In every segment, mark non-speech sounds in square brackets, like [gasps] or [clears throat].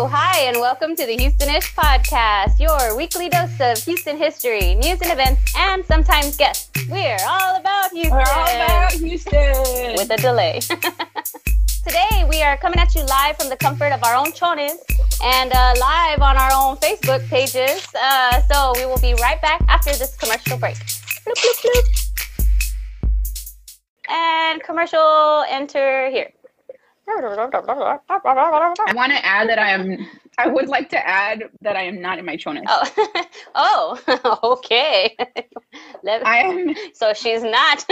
Hello, hi, and welcome to the Houstonish Podcast, your weekly dose of Houston history, news and events, and sometimes guests. We're all about Houston. We're all about Houston. With a delay. [laughs] Today, we are coming at you live from the comfort of our own chones and uh, live on our own Facebook pages. Uh, so we will be right back after this commercial break. Bloop, bloop, bloop. And commercial enter here. I want to add that I am. I would like to add that I am not in my chonas. Oh, [laughs] oh, [laughs] okay. Let- I am. so she's not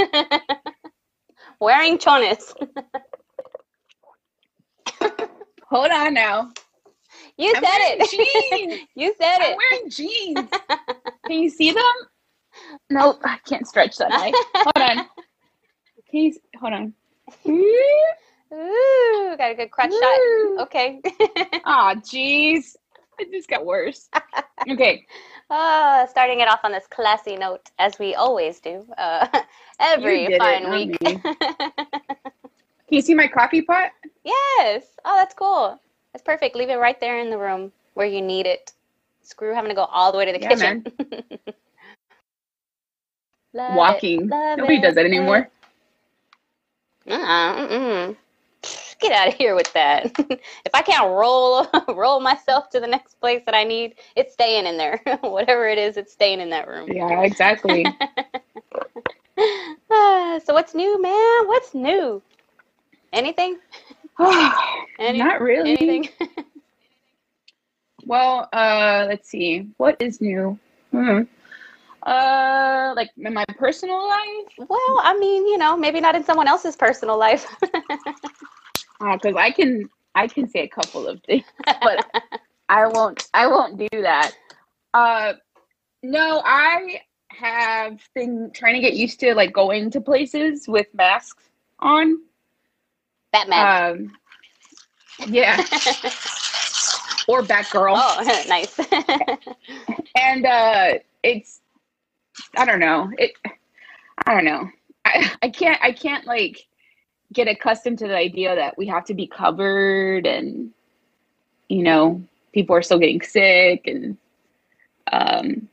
[laughs] wearing chones. Hold on now. You I'm said it. jeans. you said it I'm it. wearing jeans. Can you see them? No, oh. I can't stretch that. Hold on. Can you? Hold on. Ooh, got a good crotch shot. Woo. Okay. [laughs] Aw, jeez. It just got worse. Okay. [laughs] uh, starting it off on this classy note, as we always do, uh, [laughs] every You did it, fine not week. Can you see my coffee pot? yes. Oh, that's cool. That's perfect. Leave it right there in the room where you need it. Screw having to go all the way to the Yeah, kitchen. It, Walking. love Nobody it, does that anymore. Uh-uh, mm-mm. Get out of here with that. [laughs] if I can't roll [laughs] roll myself to the next place that I need, it's staying in there. [laughs] Whatever it is, it's staying in that room. Yeah, exactly. Ah, so what's new, man? What's new? Anything? [sighs] Any- Not really. Anything? Well, uh, let's see. What is new? Hmm. Uh, like in my personal life, well, I mean, you know, maybe not in someone else's personal life. Because I can I can say a couple of things, [laughs] but I won't I won't do that. Uh, no, I have been trying to get used to like going to places with masks on. Batman. Um, yeah, [laughs] or Batgirl. oh, [laughs] nice. and uh it's i don't know it i don't know I, I can't i can't like get accustomed to the idea that we have to be covered and you know people are still getting sick and um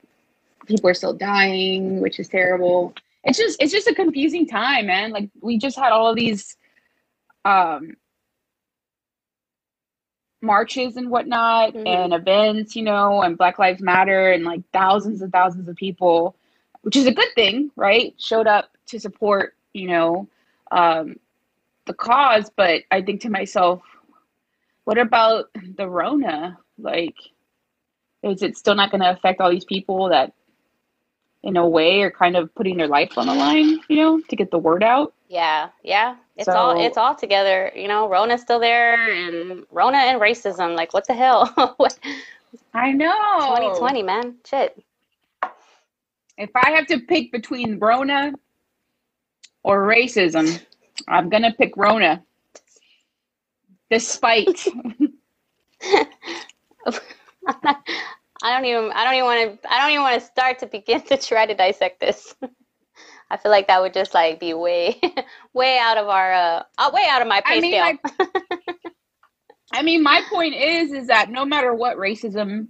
people are still dying which is terrible it's just it's just a confusing time man like we just had all of these um marches and whatnot Mhm. and events, you know, and Black Lives Matter and like thousands and thousands of people, which is a good thing, right? Showed up to support, you know, um, the cause. But I think to myself, what about the Rona? Like, is it still not going to affect all these people that, in a way, are kind of putting their life on the line, you know, to get the word out? Yeah, yeah. It's all it's all together. You know, Rona's still there and Rona and racism. Like what the hell? [laughs] what I know. 2020, man. Shit. If I have to pick between Rona or racism, I'm gonna pick Rona. Despite [laughs] I don't even I don't even want to I don't even want to start to begin to try to dissect this. [laughs] I feel like that would just like be way [laughs] way out of our uh, uh way out of my pay I mean, scale. like, I mean, my point is, is that no matter what, racism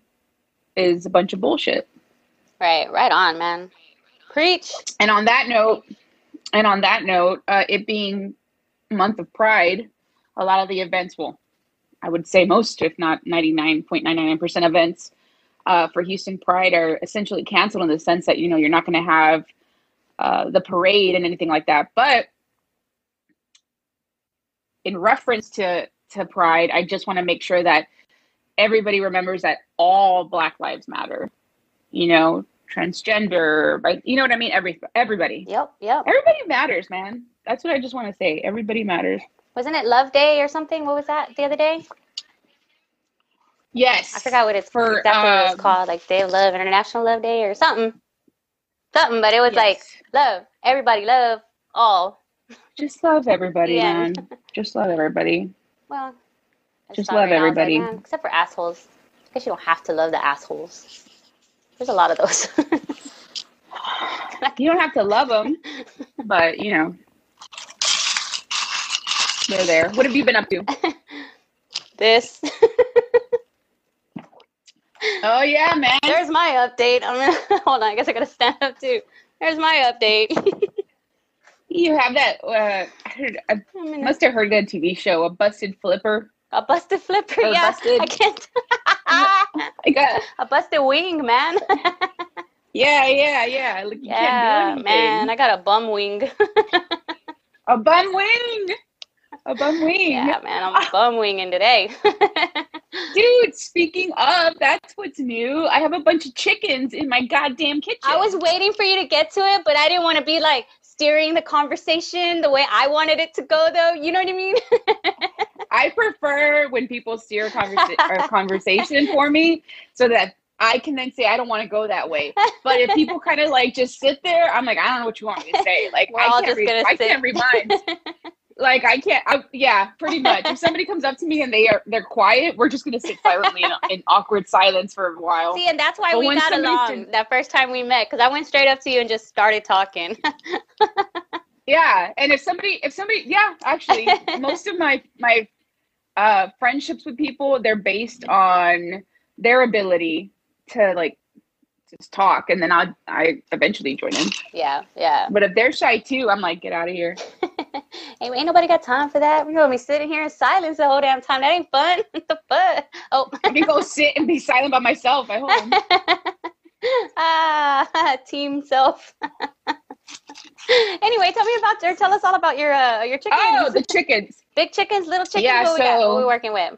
is a bunch of bullshit. right, right on, man. Preach. And on that note, and on that note, uh, it being month of Pride, a lot of the events will, I would say most, if not 99.99% events uh, for Houston Pride are essentially canceled in the sense that, you know, you're not going to have uh, the parade and anything like that. But in reference to, to Pride, I just want to make sure that everybody remembers that all Black Lives Matter, you know, transgender, right? You know what I mean? Every, everybody. Yep, yep. Everybody matters, man. That's what I just want to say. Everybody matters. Wasn't it Love Day or something? What was that the other day? Yes. I forgot what it's For, exactly what um, called, like Day of Love, International Love Day, or something. Something, but it was like love, everybody, love all. [laughs] Just love everybody, Yeah. man. Just love everybody. Well, I Just love right now, like, everybody. except for assholes. I guess you don't have to love the assholes. There's a lot of those. You don't have to love them, but you know, they're there. What have you been up to? [laughs] this. [laughs] Oh yeah, man. There's my update. I'm gonna [laughs] hold on. I guess I gotta stand up too. There's my update. You have that. Uh, I, heard, I I'm in a, must have heard that TV show, a busted flipper. a busted flipper. Or Yeah, busted. I can't. Ah. [laughs] I got. a busted wing, man. [laughs] Yeah, yeah, yeah. Like yeah, man. I got a bum wing. [laughs] A bum wing. A bum wing. yeah, man. I'm bum winging today. Dude, speaking of, that's what's new. I have a bunch of chickens in my goddamn kitchen. I was waiting for you to get to it, but I didn't want to be like steering the conversation the way I wanted it to go, though. You know what I mean? [laughs] I prefer when people steer conversa- conversation for me so that I can then say I don't want to go that way. But if people kind of like just sit there, I'm like, I don't know what you want me to say. Like I can't just I can't read minds. [laughs] like I can't. I, yeah, pretty much. If somebody comes up to me and they are they're quiet, we're just gonna sit silently in, in awkward silence for a while. See, and that's why But we got along doing- that first time we met because I went straight up to you and just started talking. [laughs] Yeah, and if somebody, if somebody, yeah, actually, most of my my uh, friendships with people they're based on their ability to like just talk, and then I I eventually join in. yeah, yeah. But if they're shy too, I'm like, get out of here. Hey, ain't nobody got time for that. We're gonna be sitting here in silence the whole damn time. That ain't fun. [laughs] What the fuck? Oh. I can go sit and be silent by myself at home. [laughs] ah, [laughs] team self. anyway, tell me about your. tell us all about your uh, your chickens. Oh, the chickens. Big chickens, little chickens. Yeah, what we got? What we working with?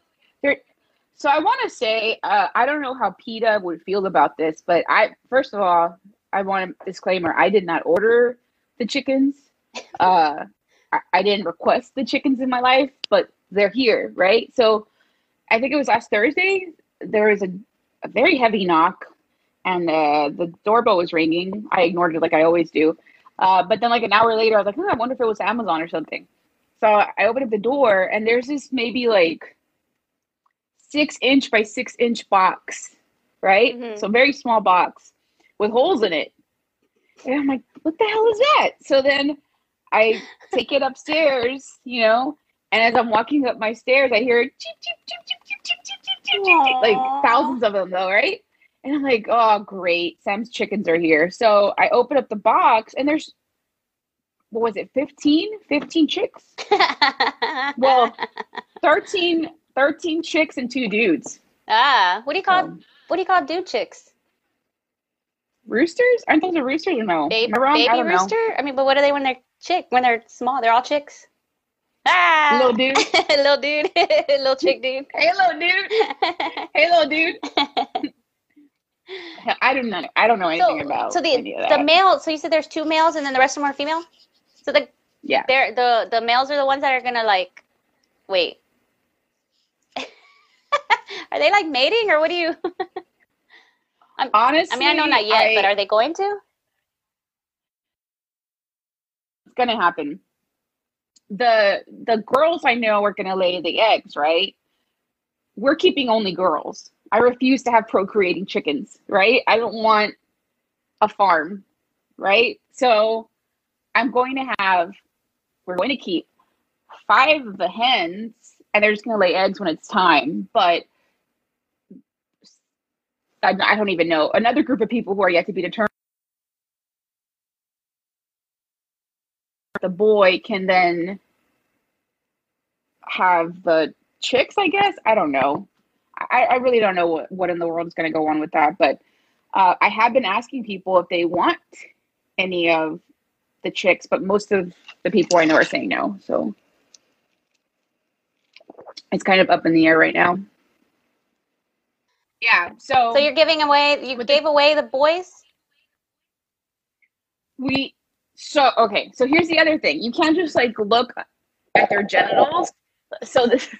So I want to say, uh, I don't know how PETA would feel about this, but I first of all, I want a disclaimer: I did not order the chickens. Uh, I, I didn't request the chickens in my life, but they're here, right? So I think it was last Thursday. There was a, a very heavy knock, and uh, the doorbell was ringing. I ignored it like I always do. Uh, but then, like an hour later, I was like, oh, I wonder if it was Amazon or something. So I opened up the door, and there's this maybe like six inch by six inch box, right? Mhm. So very small box with holes in it. And I'm like, what the hell is that? So then I take it upstairs, you know, and as I'm walking up my stairs, I hear cheep, cheep, cheep, cheep, cheep, cheep, cheep, cheep, cheep, cheep, like thousands of them though, right? And I'm like, oh great, Sam's chickens are here. So I open up the box and there's what was it, 15? 15 chicks? Well, 13, 13 chicks and two dudes. ah, what do you call Um, what do you call dude chicks? roosters? Aren't those a roosters or no? Babe, Am I wrong? I baby know. rooster? I mean, but what are they when they're chick? When they're small, they're all chicks. Ah, Little dude. [laughs] little dude, [laughs] little chick dude. [laughs] Hey, little dude. Hey, little dude. I don't know. I don't know anything about so the the male. So you said there's two males and then the rest of them are female. So the yeah. they're the the males are the ones that are gonna like wait. are they like mating or what do you? I'm Honestly, I mean, I know not yet, I- but are they going to? It's gonna happen. The the girls I know are gonna lay the eggs, right? We're keeping only girls. I refuse to have procreating chickens, right? I don't want a farm, right? So I'm going to have we're going to keep five of the hens and they're just going to lay eggs when it's time, but I don't even know. Another group of people who are yet to be determined the boy can then have the chicks, I guess. I don't know. I, I really don't know what, what in the world is going to go on with that. But uh, I have been asking people if they want any of the chicks, but most of the people I know are saying no. So it's kind of up in the air right now. Yeah. So, So you're giving away. You With the- gave away the boys. we, so, okay. So here's the other thing you can't just like look at their genitals. So this. [laughs]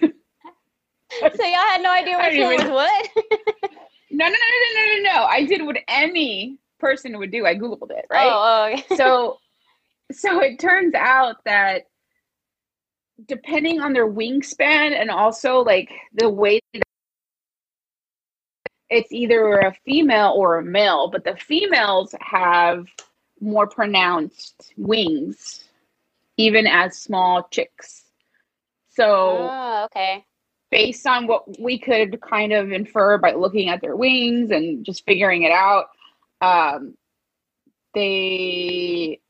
So y'all had no idea what didn't was what. [laughs] No, no, no, no, no, no, no. I did what any person would do. I googled it, right? Oh, oh, okay. So, [laughs] so it turns out that depending on their wingspan and also like the way that it's either a female or a male, but the females have more pronounced wings, even as small chicks. So Oh, okay. based on what we could kind of infer by looking at their wings and just figuring it out, um, they,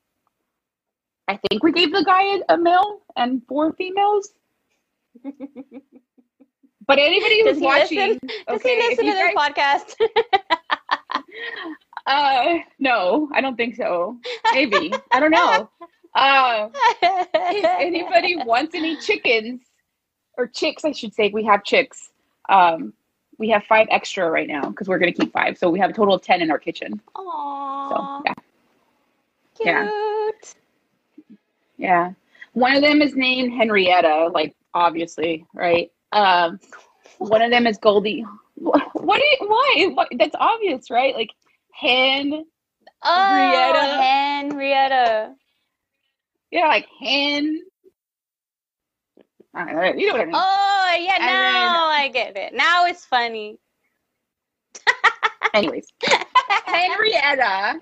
I think we gave the guy a, male and four females. But anybody [laughs] who's watching, listen? Does okay, he listen to this guys- podcast? [laughs] [laughs] uh, no, I don't think so. Maybe I don't know. Uh, if anybody wants any chickens or chicks, I should say, we have chicks. Um, we have five extra right now because we're gonna keep five, so we have a total of ten in our kitchen. So Aww, yeah, cute. yeah. yeah. One of them is named Henrietta, like obviously, right? Um, one of them is Goldie. What? do you, why? What, that's obvious, right? Like hen. Oh, Henrietta. Henrietta. Yeah, like hen. Don't know, you know what I mean. Oh, yeah, And now then- I get it. Now it's funny. [laughs] Anyways, Henrietta.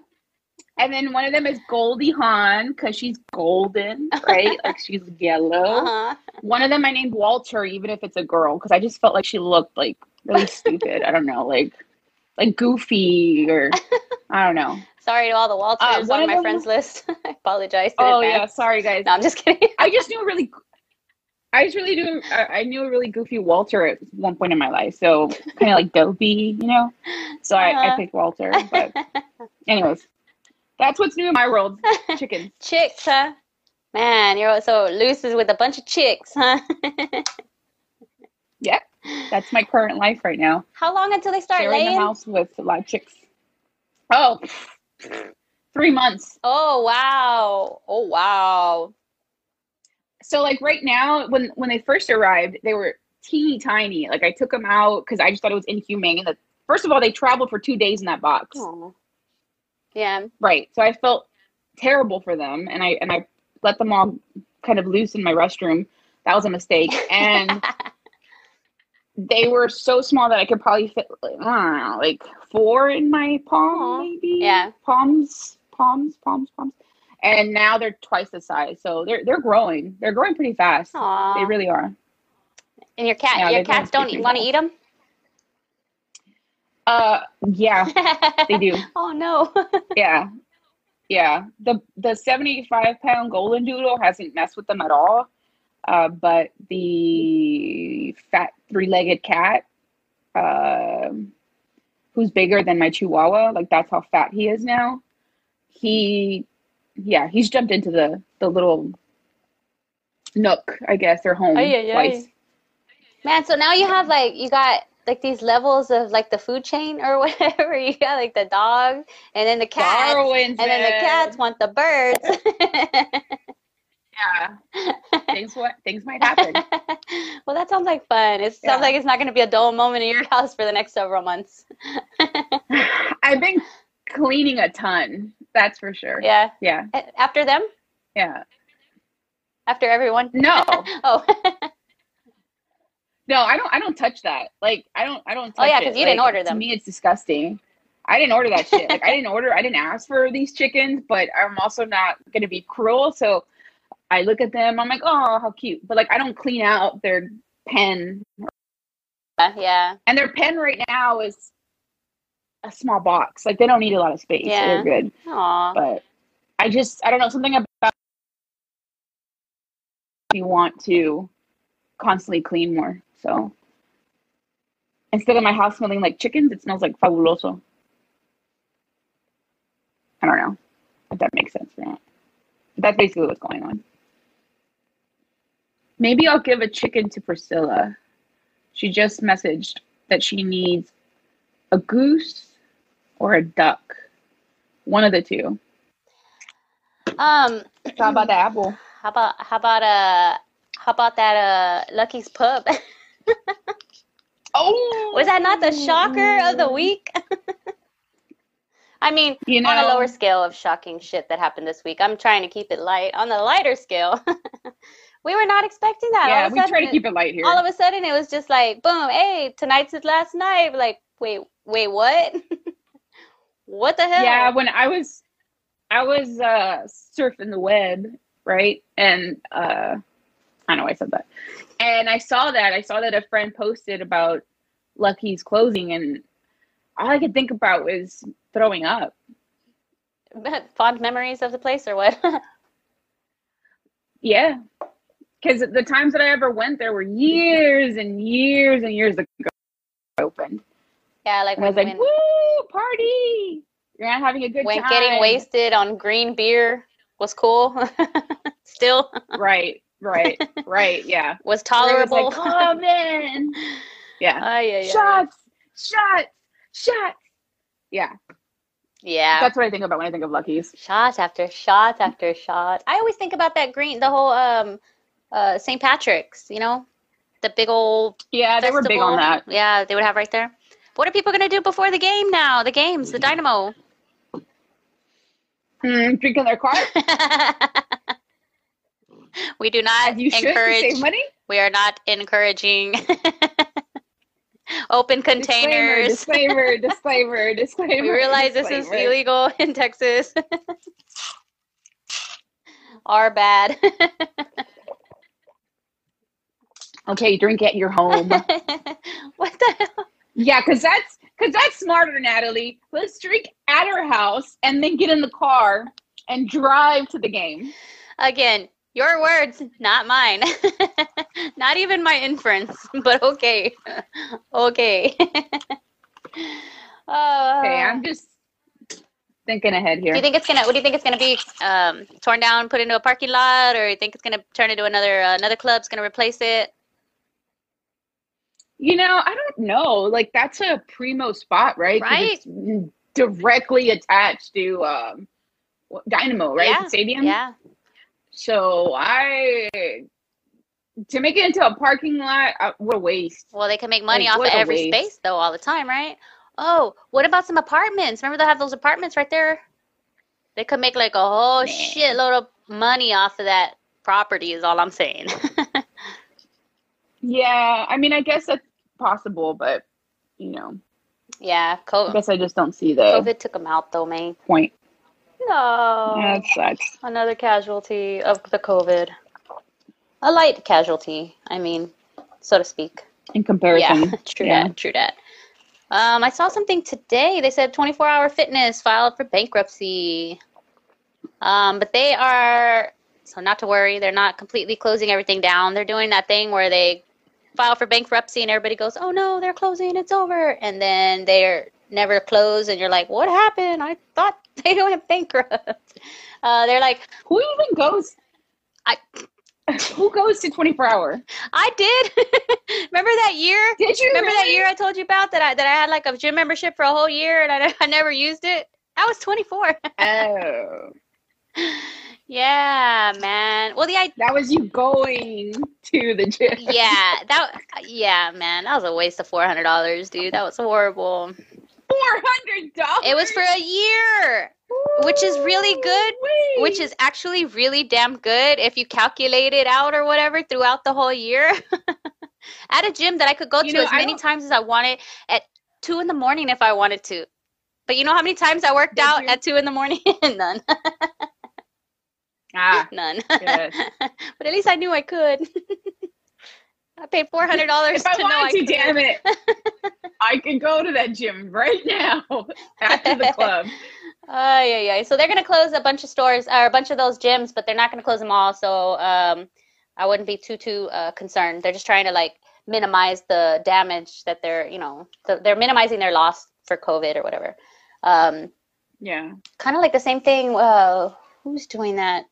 And then one of them is Goldie Hawn because she's golden, right? [laughs] like she's yellow. Uh-huh. One of them I named Walter, even if it's a girl, because I just felt like she looked like really stupid. I don't know, like like goofy or [laughs] I don't know. Sorry to all the Walters Uh, on my them- friends list. [laughs] I apologize. Oh yeah, sorry guys. No, I'm just kidding. I just knew a really, I just really knew I knew a really goofy Walter at one point in my life. So kind of like dopey, you know. So I, I Uh-huh. picked Walter. But anyways, that's what's new in my world. [laughs] Chickens. chicks, huh? Man, you're so loose is with a bunch of chicks, huh? Yep, that's my current life right now. How long until they start Sharing the house with live chicks. Oh, three months. Oh wow! Oh wow! So like right now, when when they first arrived, they were teeny tiny. Like I took them out because I just thought it was inhumane. That first of all, they traveled for two days in that box. Aw. Yeah. Right. So I felt terrible for them and I and I let them all kind of loose in my restroom. That was a mistake. And [laughs] they were so small that I could probably fit like, I don't know, like four in my palm, maybe. Yeah. Palms, palms, palms, palms. And now they're twice the size. So they're they're growing. They're growing pretty fast. Aw. They really are. and your cat, Yeah, your cats don't want to eat them. Uh yeah, [laughs] they do. oh no. [laughs] Yeah. Yeah. The the 75 pound golden doodle hasn't messed with them at all. Uh, but the fat three legged cat, um, who's bigger than my chihuahua, like that's how fat he is now. He, yeah, he's jumped into the the little nook, I guess, or home Ay, ay, ay. twice. Man, so now you have like you got like these levels of like the food chain or [laughs] whatever. You got like the dog and then the cats. Darwin's And then the cats want the birds. [laughs] Yeah. [laughs] things what things might happen. [laughs] well, that sounds like fun. It sounds Yeah. like it's not going to be a dull moment in your [laughs] house for the next several months. I've been cleaning a ton. That's for sure. yeah. Yeah. After them? Yeah. After everyone? No. oh. No, I don't I don't touch that. Like I don't I don't Oh, yeah, because you didn't order them. To me it's disgusting. I didn't order that shit. Like I didn't order I didn't ask for these chickens, but I'm also not gonna be cruel. So I look at them, I'm like, oh how cute. But like I don't clean out their pen. yeah. And their pen right now is a small box. Like they don't need a lot of space. So Yeah. they're good. Aw. But I just I don't know, something about you want to constantly clean more. So instead of my house smelling like chickens, it smells like fabuloso. I don't know if that makes sense or not. But that's basically what's going on. Maybe I'll give a chicken to Priscilla. She just messaged that she needs a goose or a duck. One of the two. Um, how about the apple? [clears throat] how about how about uh how about that uh Lucky's pub? Oh, [laughs] Was that not the shocker of the week? [laughs] I mean, You know, on a lower scale of shocking shit that happened this week, I'm trying to keep it light. On the lighter scale, [laughs] we were not expecting that. yeah, all of a we try to keep it light here. all of a sudden it was just like, boom, hey, tonight's his last night. Like, wait, wait, what? [laughs] what the hell? yeah, when I was, I was uh, surfing the web, right, and uh, I know I said that, And I saw that. I saw that a friend posted about Lucky's closing, and all I could think about was throwing up. [laughs] Fond memories of the place, or what? [laughs] Yeah. Because the times that I ever went there were years and years and years ago open. yeah, like And I was like, when, woo, party. You're not having a good when time. getting wasted on green beer was cool. [laughs] Still Right, right, [laughs] right. Yeah. was it was tolerable. Like, Come in. [laughs] Yeah. Ah, yeah, yeah. Shots, shots, shots. Yeah. Yeah. That's what I think about when I think of Lucky's. Shot after shot after shot. I always think about that green, the whole um, uh, St. Patrick's. You know, the big old. Yeah, they were big on that. Yeah, they would have right there. What are people gonna do before the game now? The games, the Dynamo. Hmm, drinking their car. [laughs] we do not you encourage. save money. We are not encouraging [laughs] open containers. Disclaimer, [laughs] disclaimer, disclaimer. we realize this is illegal in Texas. Are bad. Okay, drink at your home. [laughs] what the hell? yeah, because that's because that's smarter, Natalie. Let's drink at our house and then get in the car and drive to the game. Again, your words, not mine. [laughs] not even my inference, [laughs] but okay. okay. uh, Okay, I'm just thinking ahead here. do you think it's gonna? What do you think it's gonna be? Um, torn down, put into a parking lot, or you think it's gonna turn into another uh, another club's gonna replace it? You know, I don't know. Like that's a primo spot, right? Right. It's directly attached to um, Dynamo, right? Yeah, stadium. Yeah. So I to make it into a parking lot, uh, what a waste. Well, they can make money Like, off of every waste. space though, all the time, right? Oh, what about some apartments? Remember they have those apartments right there? They could make like a whole Nah. shitload of money off of that property. Is all I'm saying. [laughs] Yeah, I mean, I guess that's possible, but you know, yeah, I guess I just don't see the COVID took them out though, man. point. No, That sucks. another casualty of the COVID. A light casualty, I mean, so to speak. In comparison. Yeah, [laughs] true Yeah. that, true that. Um, I saw something today. They said 24 Hour Fitness filed for bankruptcy. Um, but they are, so not to worry, they're not completely closing everything down. They're doing that thing where they file for bankruptcy and everybody goes, oh no, they're closing, it's over. And then they're never closed, and you're like, what happened? I thought [laughs] they went bankrupt. Uh, they're like, Who even goes? I- Who goes to 24 hour? I did. [laughs] Remember that year? Did you Remember that year I told you about that I that I had like a gym membership for a whole year and I, [laughs] I never used it? I was 24. Oh, yeah, man. Well, the I that was you going to the gym. yeah [laughs] that yeah man that was a waste of four hundred dollars, dude. That was horrible. Four hundred dollars. It was for a year, which is really good, Ooh-wee. which is actually really damn good if you calculate it out or whatever throughout the whole year. [laughs] At a gym that I could go You to know, as many times as I wanted at two in the morning if I wanted to. But you know how many times I worked Did out you? at two in the morning? [laughs] None. Ah. [laughs] None. [laughs] But at least I knew I could. [laughs] I paid four hundred dollars If I to know I to, could. damn it, I could go to that gym right now after the club. Oh yeah, yeah. So they're gonna close a bunch of stores or a bunch of those gyms, but they're not gonna close them all. So um, I wouldn't be too too uh, concerned. They're just trying to like minimize the damage that they're you know th- they're minimizing their loss for COVID or whatever. Um, Yeah. kind of like the same thing. Uh, who's doing that?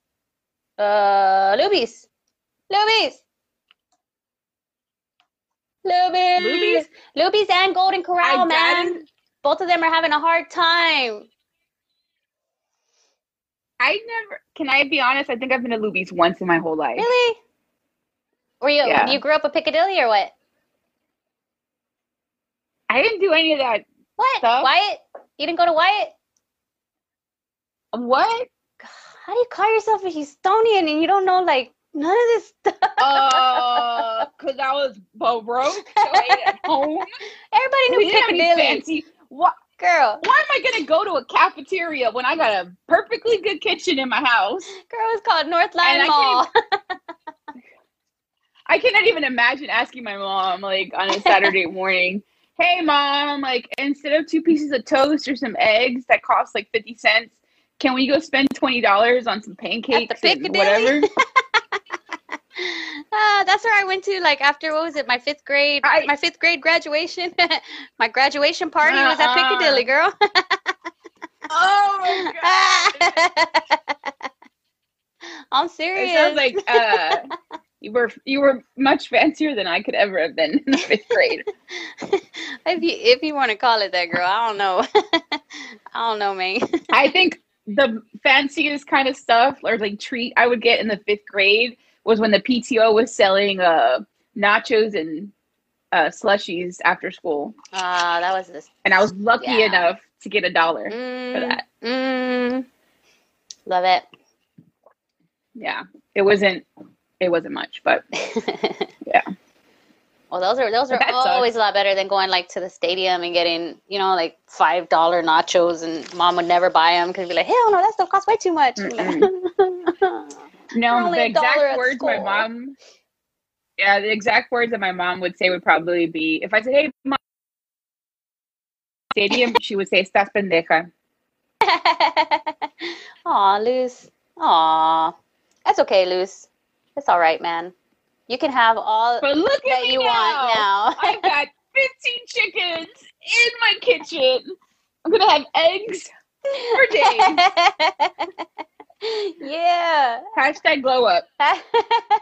Uh, Luby's, Luby's, Luby's, Luby's? Luby's, and Golden Corral, I man. didn't- Both of them are having a hard time. I never. Can I be honest? I think I've been to Luby's once in my whole life. Really? Were you Yeah. you grew up in Piccadilly or what? I didn't do any of that. What? Stuff. Wyatt? You didn't go to Wyatt? What? How do you call yourself a Houstonian and you don't know like none of this stuff? Uh, cause I was broke, at home. [laughs] Everybody knew any Piccadilly. fancy. What? Girl, Why am I gonna go to a cafeteria when I got a perfectly good kitchen in my house? girl, it's called North I Mall. I cannot even imagine asking my mom like on a Saturday [laughs] morning, "Hey mom, like instead of two pieces of toast or some eggs that cost like 50 cents, can we go spend $20 on some pancakes and whatever?" [laughs] [laughs] Uh, that's where I went to like after what was it my fifth grade I- my fifth grade graduation [laughs] my graduation party was at Uh-uh. Piccadilly girl oh my god. I'm It serious sounds like uh you were you were much fancier than I could ever have been in the fifth grade. if you if you want to call it that girl I don't know I don't know man I think the fanciest kind of stuff or like treat I would get in the fifth grade was when the PTO was selling uh nachos and uh slushies after school. Ah, that was this And I was lucky Yeah. enough to get a dollar for mm, that. mm, love it Yeah. It wasn't it wasn't much, but. [laughs] Well, those are those are that sucks. always a lot better than going like to the stadium and getting you know like five dollar nachos and mom would never buy them because be like hell no that stuff costs way too much. [laughs] no, the exact words my mom Yeah, the exact words that my mom would say would probably be if I said, Hey mom stadium, she would say Estás pendeja. [laughs] Aw, Luz. Aw, that's okay, Luz. It's all right, man. You can have all But look at that me you now. want now. [laughs] I've got 15 chickens in my kitchen. I'm gonna have eggs for days. [laughs] yeah. Hashtag glow up.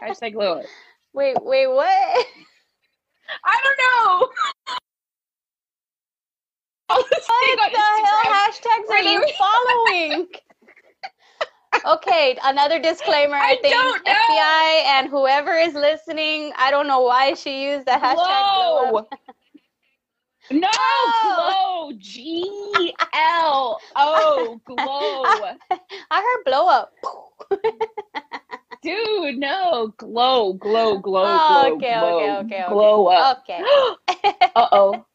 Hashtag glow up. [laughs] wait, wait, what? I don't know. All What the hell hashtags are you- following? Okay, another disclaimer. I, I think don't know. FBI and whoever is listening, I don't know why she used the hashtag. glow. No, Oh. glow. G L O. Glow. [laughs] I heard blow up. Dude, no. Glow, glow, glow, Oh, glow. okay, glow. okay, okay, okay. Glow up. Okay. [gasps] uh oh.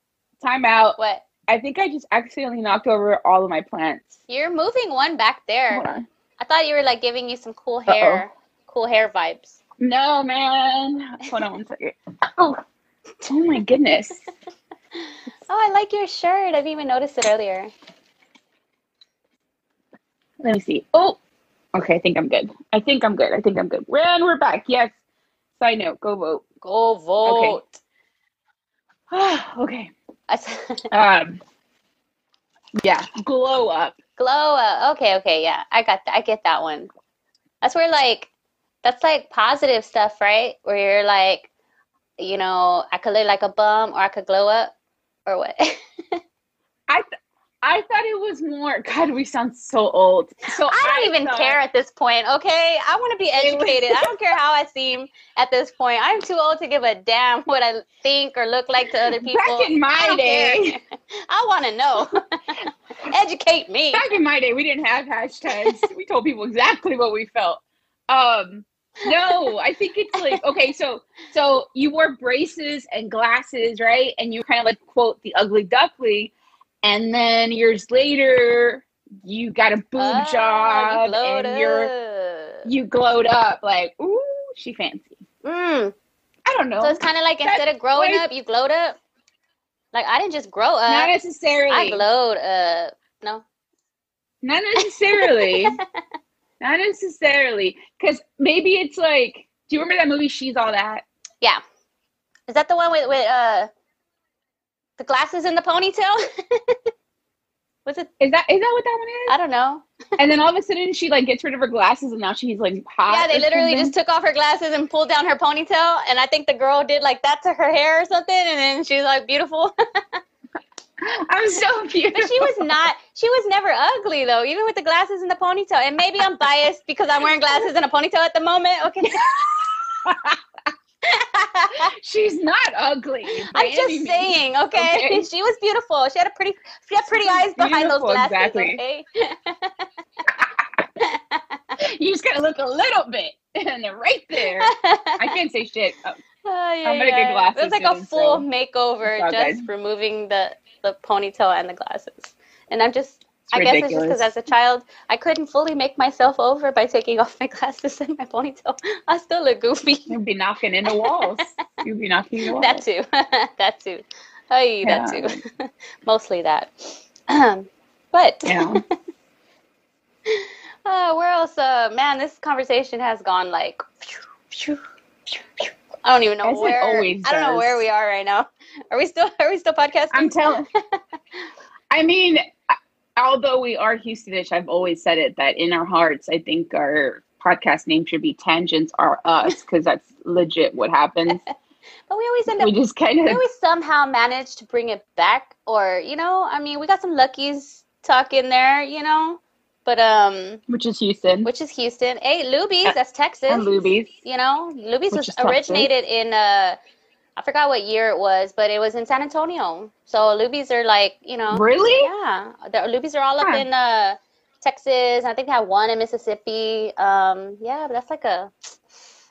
Time out. what? I think I just accidentally knocked over all of my plants. You're moving one back there. Hold on. I thought you were like giving you some cool hair, cool hair vibes. No, man. Hold on one second. [laughs] Oh, oh my goodness. [laughs] Oh, I like your shirt. I didn't even notice it earlier. Let me see. Oh, okay. I think I'm good. I think I'm good. I think I'm good. And we're back. Yes. Side note, go vote. Go vote. okay. [sighs] I s- [laughs] Um. Yeah. Glow up. Glow up. Okay, okay, yeah. I got. I get that one. That's where like that's like positive stuff, right? Where you're like, you know, I could look like a bum or I could glow up or what? [laughs] I th- I thought it was more. [laughs] God, we sound so old. So I don't even thought- care at this point, okay? I want to be educated. I don't care how I seem at this point. I'm too old to give a damn what I think or look like to other [laughs] people. Back in my don't day, care. [laughs] I want to know. Educate me. back in my day, we didn't have hashtags. we told people exactly what we felt. Um. No, I think it's like okay, so so you wore braces and glasses, right? And you kind of like quote the ugly duckling, and then years later you got a boob Oh, job glowed and you're you glowed up like ooh, she fancy. Mm. I don't know. So it's kind of like That's instead of growing up, you glowed up. Like I didn't just grow up. Not necessarily. I glowed up. No. Not necessarily. [laughs] Not necessarily. Because maybe it's like, do you remember that movie She's All That? Yeah. Is that the one with with uh the glasses and the ponytail? [laughs] Was it? Is that is that what that one is? I don't know. and then all of a sudden she like gets rid of her glasses and now she's like hot. Yeah, they literally something. just took off her glasses and pulled down her ponytail, and I think the girl did like that to her hair or something, and then she's like beautiful. [laughs] I'm so beautiful. But she was not. She was never ugly though, even with the glasses and the ponytail. And maybe I'm biased because I'm wearing glasses and a ponytail at the moment. Okay. [laughs] [laughs] She's not ugly. I'm just means. saying, okay? Okay. [laughs] She was beautiful. She had a pretty, she had pretty eyes behind those glasses. exactly. Okay. [laughs] You just gotta look a little bit, and they're right there. I can't say shit. Oh, Oh, yeah, I'm gonna get glasses It was like a full so makeover, just good. removing the the ponytail and the glasses. And I'm just I guess it's just because as a child, I couldn't fully make myself over by taking [laughs] off my glasses and my ponytail. [laughs] I still look goofy. You'd be knocking into walls. You'd be [laughs] knocking into walls. that too. that too. Hey, Yeah. that too. Mostly that. but Yeah. uh, where else? Uh, man, this conversation has gone like. I don't even know As where. I don't know where we are right now. Are we still? Are we still podcasting? I'm telling. I mean, although we are Houstonish, I've always said it that in our hearts, I think our podcast name should be Tangents Are Us because that's legit what happens. [laughs] but we always end up we just kind of we always somehow manage to bring it back or you know i mean we got some Lucky's tuck in there you know but um which is Houston which is houston hey Luby's that's texas and Luby's. you know Luby's Which was is Texas. originated in uh i forgot what year it was but it was in san antonio. So Luby's are like you know. Really? yeah. The Luby's are all up in uh texas. I think they have one in mississippi. Um yeah but that's like a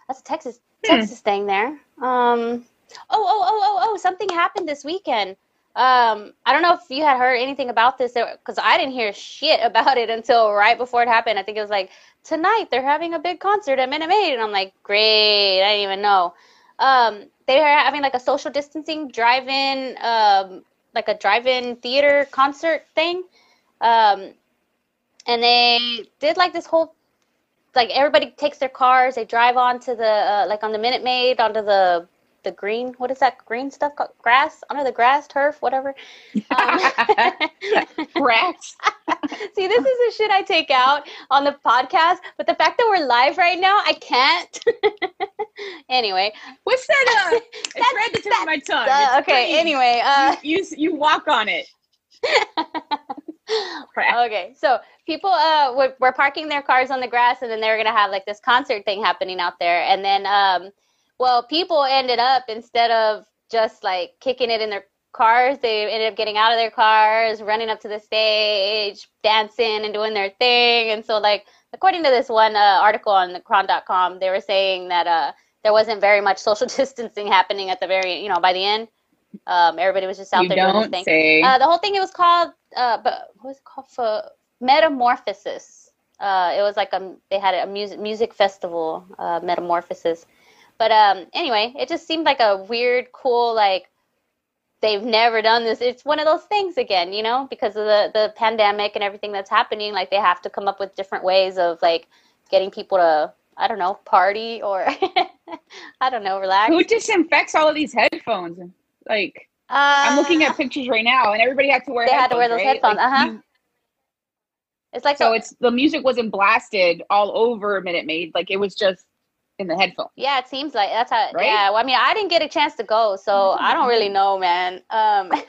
that's a texas Hmm. texas thing there. Um oh oh oh oh oh something happened this weekend. Um i don't know if you had heard anything about this because i didn't hear shit [laughs] about it until right before it happened. I think it was like tonight they're having a big concert at minute maid. And i'm like great i didn't even know um they are having like a social distancing drive-in um like a drive-in theater concert thing. Um and they did like this whole like everybody takes their cars they drive onto the uh, like on the minute maid onto the the green what is that green stuff called grass under the grass turf whatever um, [laughs] Rats. [laughs] see this is the shit i take out on the podcast but the fact that we're live right now i can't [laughs] anyway What's that? Uh, it's right at the tip of my tongue. uh, okay green. anyway uh you, you you walk on it. Okay, so people uh were, were parking their cars on the grass, and then they were gonna have like this concert thing happening out there, and then um, well, people ended up instead of just like kicking it in their cars, they ended up getting out of their cars, running up to the stage, dancing and doing their thing, and so like according to this one uh, article on the chron.com, they were saying that uh there wasn't very much [laughs] social distancing happening at the very you know by the end. Um, everybody was just out you there doing this thing. say. Uh, the whole thing it was called uh, but what was it called for Metamorphosis. Uh, it was like a they had a music music festival, uh, Metamorphosis. But um, anyway, it just seemed like a weird, cool like they've never done this. It's one of those things again, you know, because of the the pandemic and everything that's happening. Like they have to come up with different ways of like getting people to I don't know party or [laughs] I don't know relax. Who disinfects all of these headphones? Like Uh, I'm looking at pictures right now, and everybody had to wear. They had to wear those right? headphones, Like, uh-huh. you- It's like so a- it's the music wasn't blasted all over Minute Maid. Like it was just in the headphone. Yeah, it seems like that's how. Right? Yeah, well, I mean, I didn't get a chance to go, so [laughs] I don't really know, man. Um, [laughs]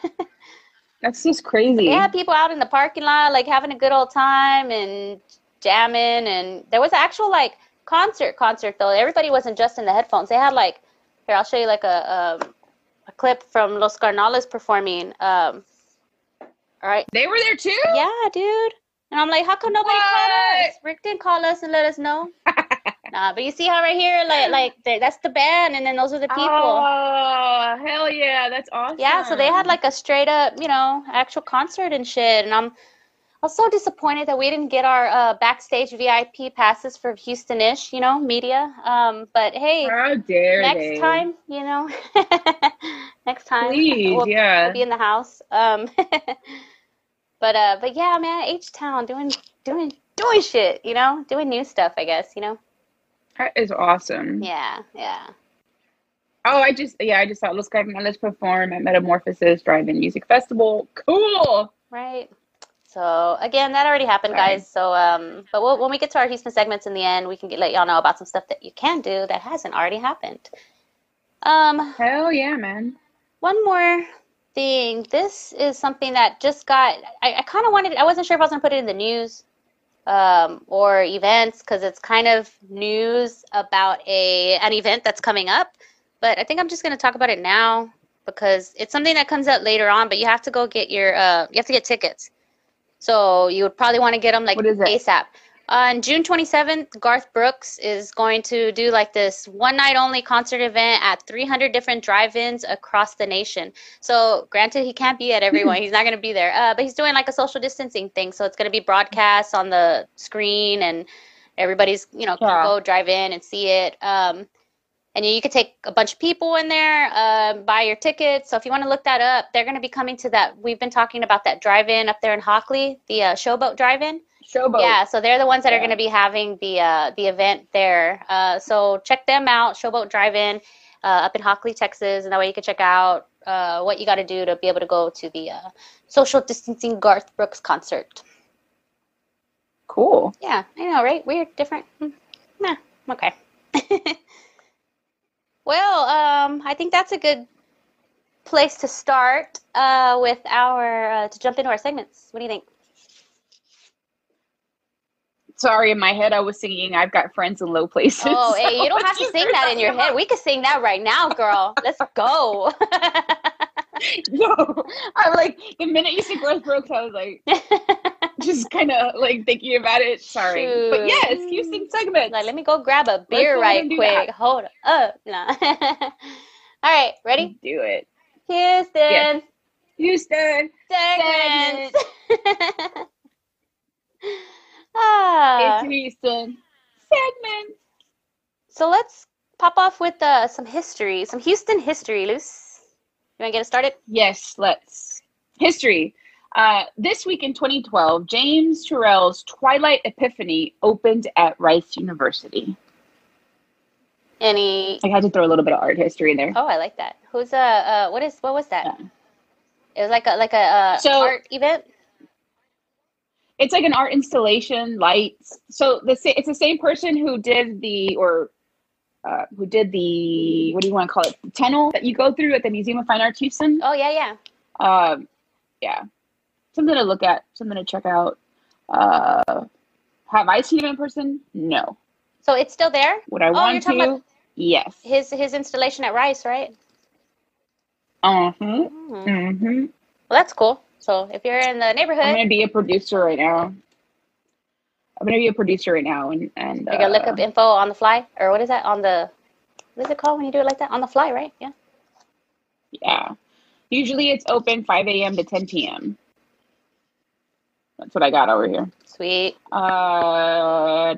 That's just crazy. Yeah, people out in the parking lot, like having a good old time and jamming, and there was actual like concert. Concert though, everybody wasn't just in the headphones. They had like, here, I'll show you like a um, a clip from Los Carnales performing. Um, all right, They were there too. yeah, dude. And I'm like, how come nobody called us? Rick didn't call us and let us know. Nah, but you see how right here, like, [laughs] like that's the band, and then those are the people. Oh hell yeah, that's awesome. Yeah, so they had like a straight up, you know, actual concert and shit. And I'm, I was so disappointed that we didn't get our uh, backstage VIP passes for Houstonish, you know, media. Um, but hey, How dare next they? time, you know, [laughs] next time, Please, we'll, yeah. we'll be in the house. Um, [laughs] but uh, but yeah, man, H Town doing doing doing shit, you know, doing new stuff, I guess, you know. That is awesome. Yeah, yeah. Oh, I just yeah, I just thought. Let's saw Los Cardenales perform at Metamorphosis Drive-In Music Festival. Cool. Right. So again, that already happened, Sorry. guys. So um, but we'll, when we get to our Houston segments in the end, we can get, let y'all know about some stuff that you can do that hasn't already happened. Um, Hell yeah, man. one more thing. This is something that just got. I, I kind of wanted. I wasn't sure if I was gonna put it in the news um, or events because it's kind of news about a an event that's coming up. But I think I'm just gonna talk about it now because it's something that comes out later on. But you have to go get your. Uh, you have to get tickets. So you would probably want to get them like is it? On June 27th, Garth Brooks is going to do like this one night only concert event at 300 different drive ins across the nation. So, granted, he can't be at everyone, he's not going to be there, uh, but he's doing like a social distancing thing. So, it's going to be broadcast on the screen and everybody's, you know, Yeah. go drive in and see it. Um, and you could take a bunch of people in there, uh, buy your tickets. So if you want to look that up, they're going to be coming to that. We've been talking about that drive-in up there in Hockley, the uh, Showboat Drive-in. Showboat. Yeah, so they're the ones that are Yeah. going to be having the uh, the event there. Uh, so check them out, Showboat Drive-In, uh, up in Hockley, Texas, and that way you can check out uh, what you got to do to be able to go to the uh, social distancing Garth Brooks concert. Cool. Yeah, I know, right? Weird, different. Hmm. Nah, okay. [laughs] well, um, I think that's a good place to start uh, with our uh, to jump into our segments. What do you think? Sorry, in my head I was singing "I've Got Friends in Low Places." Oh, hey, you [laughs] don't have to sing that in your head. We could sing that right now, girl. Let's go. [laughs] No, I'm like the minute you said Garth Brooks, I was like [laughs] just kind of like thinking about it. Sorry, but Shoot. yes, Houston segments. like, let me go grab a beer right quick. Hold up. No. All right, ready? do it. Houston Yes. Houston, segments. Ah. it's Houston segments. So let's pop off with uh, some history, some Houston history, Luce. You want to get us started? Yes, let's. History. Uh, this week in 2012, James Turrell's Twilight Epiphany opened at Rice University. Any? I had to throw a little bit of art history in there. Oh, I like that. Who's uh, uh what is what was that? Yeah. It was like a like a uh, So- art event. It's like an art installation, lights. So the it's the same person who did the or uh, who did the what do you want to call it? The tunnel that you go through at the Museum of Fine Arts Houston. Oh yeah, yeah. Um, yeah, something to look at, something to check out. Uh, have I seen him in person? No. So it's still there. Would I Oh, want you're to? about- Yes. His his installation at Rice, right? Uh huh. Mhm. Mm-hmm. Well, that's cool. So if you're in the neighborhood, I'm gonna be a producer right now. I'm gonna be a producer right now, and and you're gonna look uh, up info on the fly, or what is that on the? What is it called when you do it like that? On the fly, right? Yeah. yeah. Usually it's open 5 a.m. to 10 p.m. That's what I got over here. Sweet. Uh,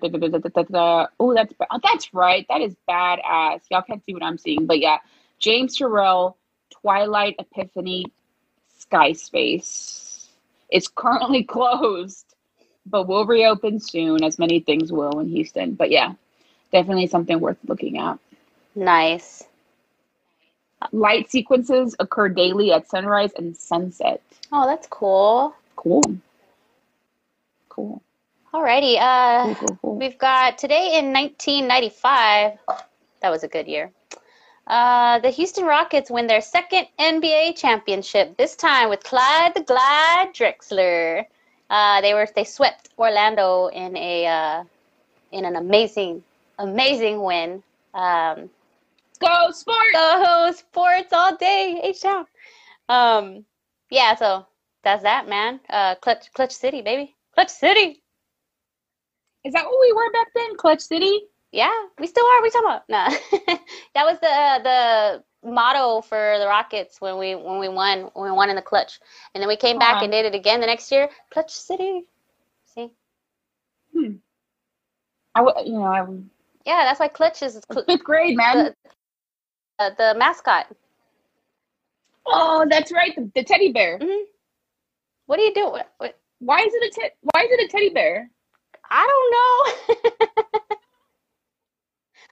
oh, that's ba- oh, that's right. That is badass. Y'all can't see what I'm seeing, but yeah, James Turrell, Twilight Epiphany, Sky Space. It's currently [laughs] closed, but will reopen soon, as many things will in Houston. But yeah, definitely something worth looking at. Nice. Light sequences occur daily at sunrise and sunset. Oh, that's cool. Cool. Cool. Alrighty. Uh, Cool, cool, cool. we've got today in 1995. That was a good year. Uh, the Houston Rockets win their second NBA championship. This time with Clyde the Glide Drexler. Uh, they were they swept Orlando in a uh, in an amazing amazing win. Um, Go sports! go sports all day, H Town. Um, yeah, so that's that, man. Uh, Clutch Clutch City, baby. Clutch City. Is that what we were back then? Clutch City? Yeah, we still are. We talking about? Nah, [laughs] that was the uh, the motto for the Rockets when we when we won when we won in the clutch, and then we came back and did it again the next year. Clutch City. See, Hmm. I, w- you know, I yeah, that's why Clutch is cl- fifth grade, man. the, uh, the mascot. oh, that's right, the, the teddy bear. hmm What do you do? What, what, Why is it a te- Why is it a teddy bear? I don't know. [laughs]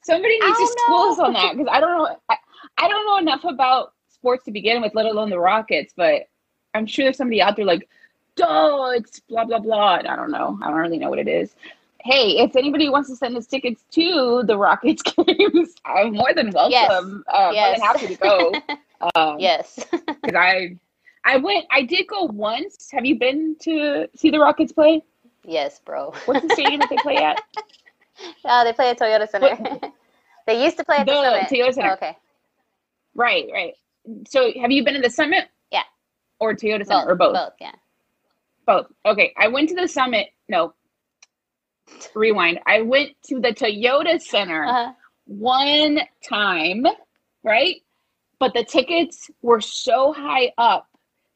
Somebody needs to don't school us on that because I don't know. I, I don't know enough about sports to begin with, let alone the Rockets. But I'm sure there's somebody out there like, duh, it's blah blah blah. And I don't know. I don't really know what it is. Hey, if anybody wants to send us tickets to the Rockets [laughs] games, I'm more than welcome. Uh, More Yes. than happy to go. [laughs] Um, yes. because I I went I did go once. Have you been to see the Rockets play? yes, bro. What's the stadium that they play at? Oh, [laughs] they play at Toyota Center. They used to play at the, The. Toyota Center. Oh, okay. Right, right. So have you been to the Summit? Yeah. Or Toyota Center or both? Both, yeah. Both. Okay. I went to the Summit. No. rewind. I went to the Toyota Center Uh-huh. one time, right? But the tickets were so high up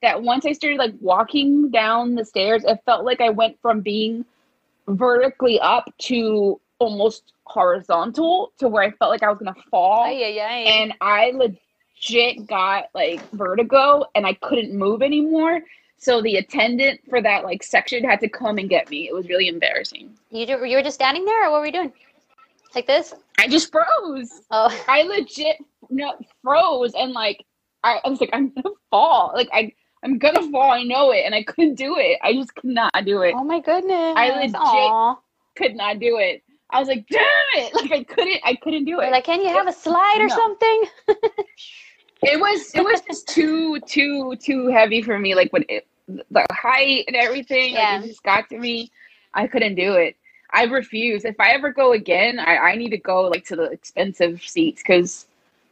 that once I started like walking down the stairs, it felt like I went from being vertically up to almost horizontal to where I felt like I was gonna fall. Ay, ay, ay. And I legit got like vertigo and I couldn't move anymore. So the attendant for that like section had to come and get me. It was really embarrassing. you, ju- you were just standing there, or what were you doing? Like this? I just froze. Oh, [laughs] I legit no froze and like I, I was like I'm gonna fall. Like I I'm gonna fall. I know it, and I couldn't do it. I just could not do it. oh my goodness. I legit- Aw. Could not do it. I was like, damn it! [laughs] Like I couldn't. I couldn't do it. like, can you have a slide or No. something? [laughs] it was it was just too too too heavy for me. Like when it, the height and everything, Yeah. like, it just got to me. I couldn't do it. I refuse. If I ever go again, I, I need to go like to the expensive seats because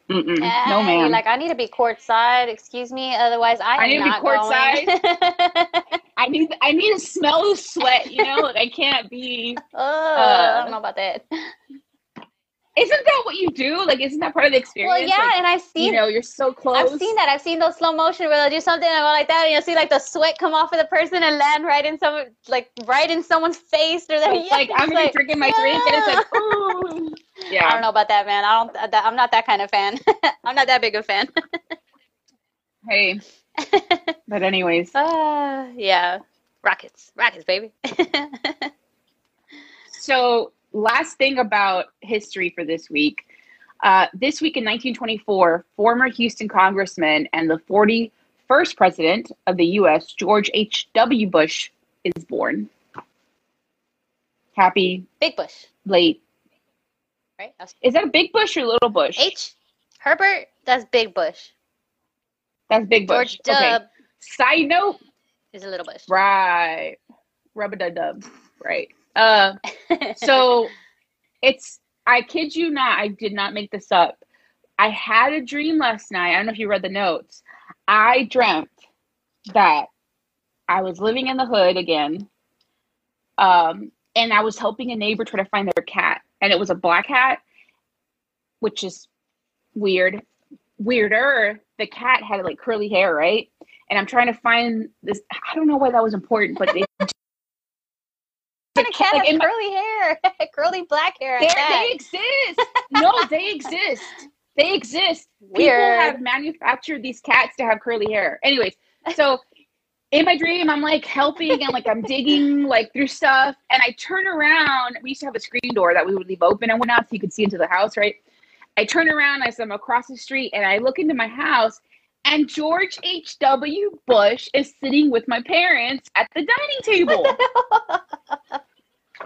no man. Like, I need to be courtside. Excuse me. Otherwise, I, I need to be going. [laughs] I need I need to smell the sweat. You know, like I can't be. [laughs] oh, I Uh, don't know about that. Isn't that what you do? Like, isn't that part of the experience? Well, yeah, Like, and I've seen you know, you're so close. I've seen that. I've seen those slow motion where they'll do something and go like that, and you'll see like the sweat come off of the person and land right in some, like right in someone's face or that. like [laughs] I'm gonna like, drinking my drink, and it's like, [laughs] ooh. Yeah. I don't know about that, man. I don't. That, I'm not that kind of fan. I'm not that big of a fan. Hey, [laughs] but anyways, uh, yeah, rockets, rockets, baby. [laughs] so last thing about history for this week. Uh, this week in 1924, former Houston congressman and the 41st president of the U.S., George H.W. Bush, is born. Happy Big Bush, late. right? Is that a big bush or little bush? H. Herbert. That's Big Bush. That's big bush. George Dub Okay. Side note, is a little bush. right. Rub a dub dub. Right. Uh, [laughs] so it's I kid you not, I did not make this up. I had a dream last night. I don't know if you read the notes. I dreamt that I was living in the hood again. Um, and I was helping a neighbor try to find their cat. And it was a black cat, which is weird. Weirder, the cat had like curly hair, right? And I'm trying to find this. I don't know why that was important, but they, [laughs] [laughs] a cat like, in my- curly hair, [laughs] curly black hair. They exist. no, they exist. They exist. People have manufactured these cats to have curly hair. Anyways, so in my dream, I'm like helping and like I'm digging like through stuff, and I turn around. We used to have a screen door that we would leave open and whatnot, so you could see into the house, right? I turn around as I'm across the street, and I look into my house, and George H. W. Bush is sitting with my parents at the dining table. [laughs]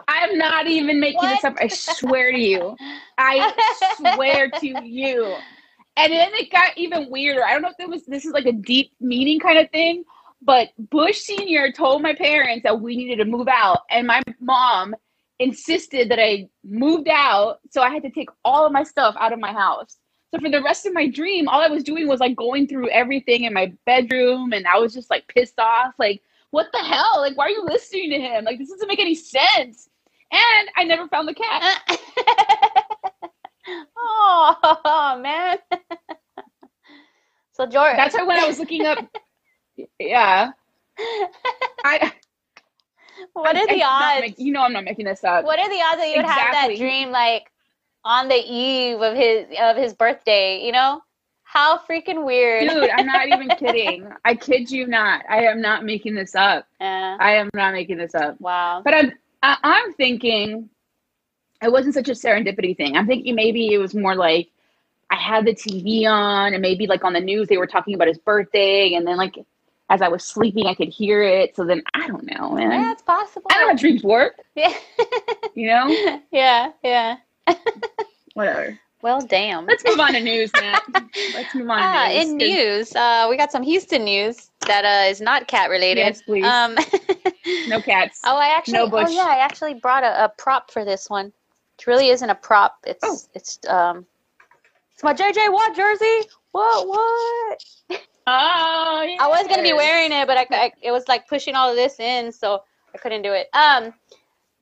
I'm not even making this up. I swear to you. I swear to you. And then it got even weirder. I don't know if it was this is like a deep meaning kind of thing, but Bush Senior told my parents that we needed to move out, and my mom insisted that I moved out, so I had to take all of my stuff out of my house. So for the rest of my dream, all I was doing was like going through everything in my bedroom, and I was just like pissed off, like what the hell? Like why are you listening to him? Like this doesn't make any sense. And I never found the cat. [laughs] oh man. [laughs] so George. That's why when I was looking up, [laughs] yeah. What I- are the odds? make- you know, I'm not making this up. what are the odds that you would have that dream like on the eve of his of his birthday? You know, how freaking weird. Dude, I'm not even [laughs] kidding. I kid you not. I am not making this up. Yeah. I am not making this up. wow. But I'm I, I'm thinking it wasn't such a serendipity thing. I'm thinking maybe it was more like I had the TV on and maybe like on the news they were talking about his birthday and then like as I was sleeping I could hear it. So then I don't know, man. Yeah, it's possible. I don't know how dreams work, Yeah. [laughs] you know? yeah. Yeah. [laughs] Whatever. Well, damn. Let's move on to news, [laughs] Matt. Let's move on Ah, to news. in news, uh, we got some Houston news that uh, is not cat related. Yes, please. Um, No cats. oh, I actually, No oh yeah, I actually brought a, a prop for this one. It really isn't a prop. It's Oh. it's um, it's my JJ Watt jersey. What what? Oh, yeah. I was gonna be wearing it, but I, I it was like pushing all of this in, so I couldn't do it. Um,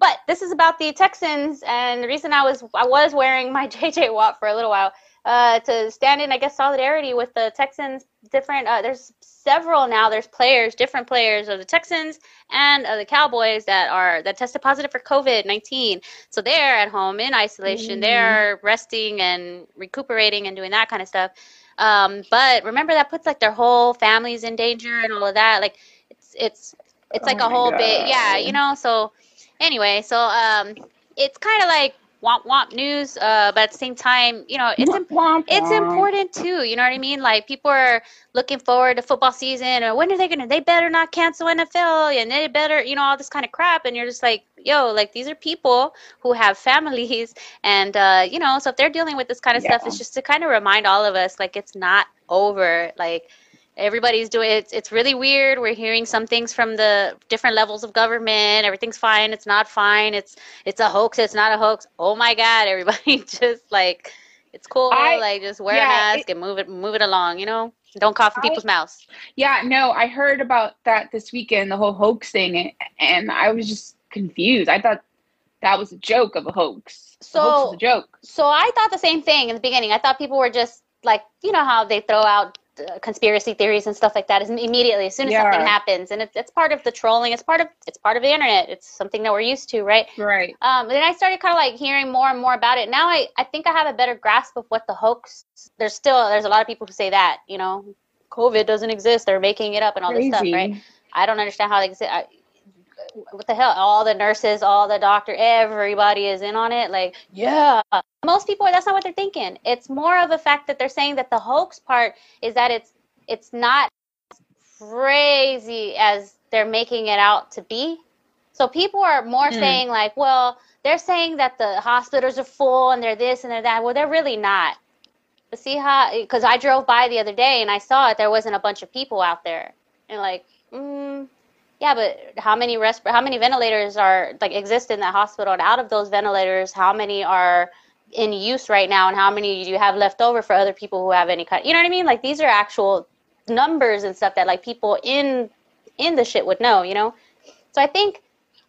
but this is about the Texans, and the reason I was I was wearing my [laughs] JJ Watt for a little while uh, to stand in, I guess, solidarity with the Texans. Different, uh, there's several now. There's players, different players of the Texans and of the Cowboys that are that tested positive for COVID nineteen. So they're at home in isolation. Mm-hmm. They're resting and recuperating and doing that kind of stuff. Um, but remember that puts like their whole families in danger and all of that. Like it's it's it's like oh a whole God. bit, yeah, you know. So anyway, so um, it's kind of like womp womp news, uh, but at the same time, you know, it's imp- it's important too. You know what I mean? Like people are looking forward to football season, or when are they gonna? They better not cancel NFL, and they better, you know, all this kind of crap. And you're just like, yo, like these are people who have families, [laughs] and uh, you know, so if they're dealing with this kind of yeah. stuff, it's just to kind of remind all of us, like it's not over. Like everybody's doing it. It's really weird. We're hearing some things from the different levels of government. Everything's fine. It's not fine. It's it's a hoax. It's not a hoax. Oh my god! [laughs] Everybody just like it's cool. I, like just wear yeah, a mask it, and move it move it along. You know, don't cough in I, people's mouths. Yeah, no, I heard about that this weekend, the whole hoax thing, and I was just confused. I thought that was a joke of a hoax. So hoax a joke. So I thought the same thing in the beginning. I thought people were just like you know how they throw out uh, conspiracy theories and stuff like that is immediately as soon as yeah. something happens and it's, it's part of the trolling it's part of it's part of the internet it's something that we're used to right right um then i started kind of like hearing more and more about it now i i think i have a better grasp of what the hoax there's still there's a lot of people who say that you know covid doesn't exist they're making it up and all Crazy. this stuff right i don't understand how they exist what the hell? All the nurses all the doctor everybody is in on it? Like yeah. Most people that's not what they're thinking. It's more of a fact that they're saying that the hoax part is that it's it's not crazy as they're making it out to be. So people are more mm. saying like well they're saying that the hospitals are full and they're this and they're that. Well they're really not. But see how because i drove by the other day and i saw it there wasn't a bunch of people out there. And like mm, yeah, but how many resp- how many ventilators are like exist in that hospital? And out of those ventilators, how many are in use right now, and how many do you have left over for other people who have any kind? You know what I mean? Like these are actual numbers and stuff that like people in in the shit would know. You know, so I think.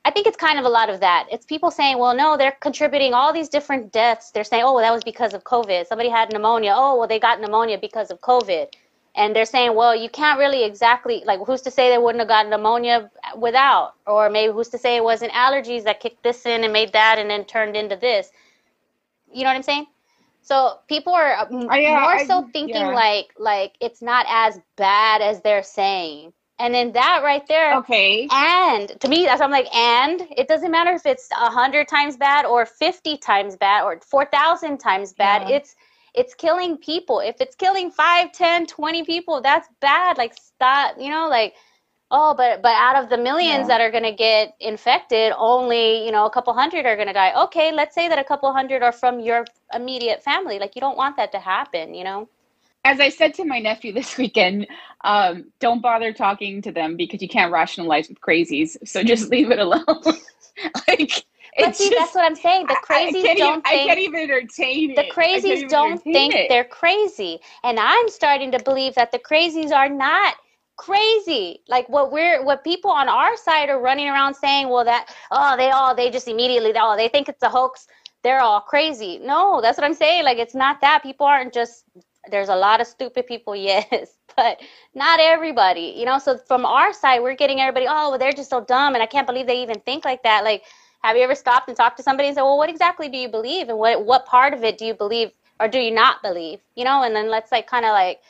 I think it's kind of a lot of that. It's people saying, well, no, they're contributing all these different deaths. They're saying, oh, well, that was because of COVID. Somebody had pneumonia. Oh, well, they got pneumonia because of COVID and they're saying, well, you can't really exactly like who's to say they wouldn't have gotten pneumonia without, or maybe who's to say it wasn't allergies that kicked this in and made that and then turned into this. You know what I'm saying? So people are uh, oh, yeah, more so thinking yeah. like like it's not as bad as they're saying. And then that right there. Okay. And to me, that's I'm like, and it doesn't matter if it's a hundred times bad or fifty times bad or four thousand times bad. Yeah. It's it's killing people. If it's killing 5, 10, 20 people, that's bad. Like stop, you know, like oh, but but out of the millions yeah. that are going to get infected, only, you know, a couple hundred are going to die. Okay, let's say that a couple hundred are from your immediate family. Like you don't want that to happen, you know. As I said to my nephew this weekend, um, don't bother talking to them because you can't rationalize with crazies. So just leave it alone. [laughs] like [laughs] but see, just, that's what I'm saying. The crazies I, I don't even, think I can't even entertain it. The crazies don't think it. they're crazy, and I'm starting to believe that the crazies are not crazy. Like what we're what people on our side are running around saying, well, that oh, they all they just immediately oh they think it's a hoax. They're all crazy. No, that's what I'm saying. Like it's not that. People aren't just there's a lot of stupid people, [laughs] yes, but not everybody. You know, so from our side, we're getting everybody, oh, well, they're just so dumb, and I can't believe they even think like that. Like, have you ever stopped and talked to somebody and said, well, what exactly do you believe? And what, what part of it do you believe or do you not believe? You know, and then let's like kind of like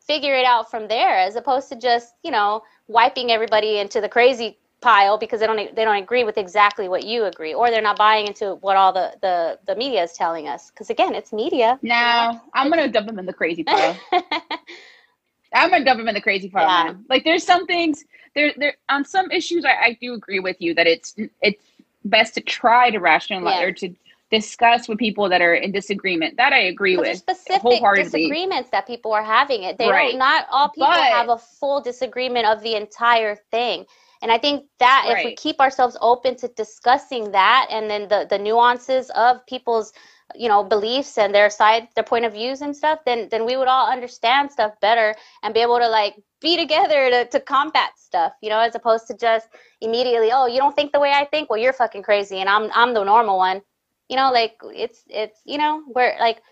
figure it out from there as opposed to just, you know, wiping everybody into the crazy pile because they don't they don't agree with exactly what you agree or they're not buying into what all the the, the media is telling us because again it's media no i'm gonna dump them in the crazy pile [laughs] i'm gonna dump them in the crazy pile yeah. man. like there's some things there there on some issues I, I do agree with you that it's it's best to try to rationalize yeah. or to discuss with people that are in disagreement. That I agree with. specific disagreements that people are having. It they right. don't. Not all people but, have a full disagreement of the entire thing. And I think that right. if we keep ourselves open to discussing that and then the, the nuances of people's you know beliefs and their side their point of views and stuff then then we would all understand stuff better and be able to like be together to, to combat stuff you know as opposed to just immediately oh you don't think the way i think well you're fucking crazy and i'm i'm the normal one you know like it's it's you know we're like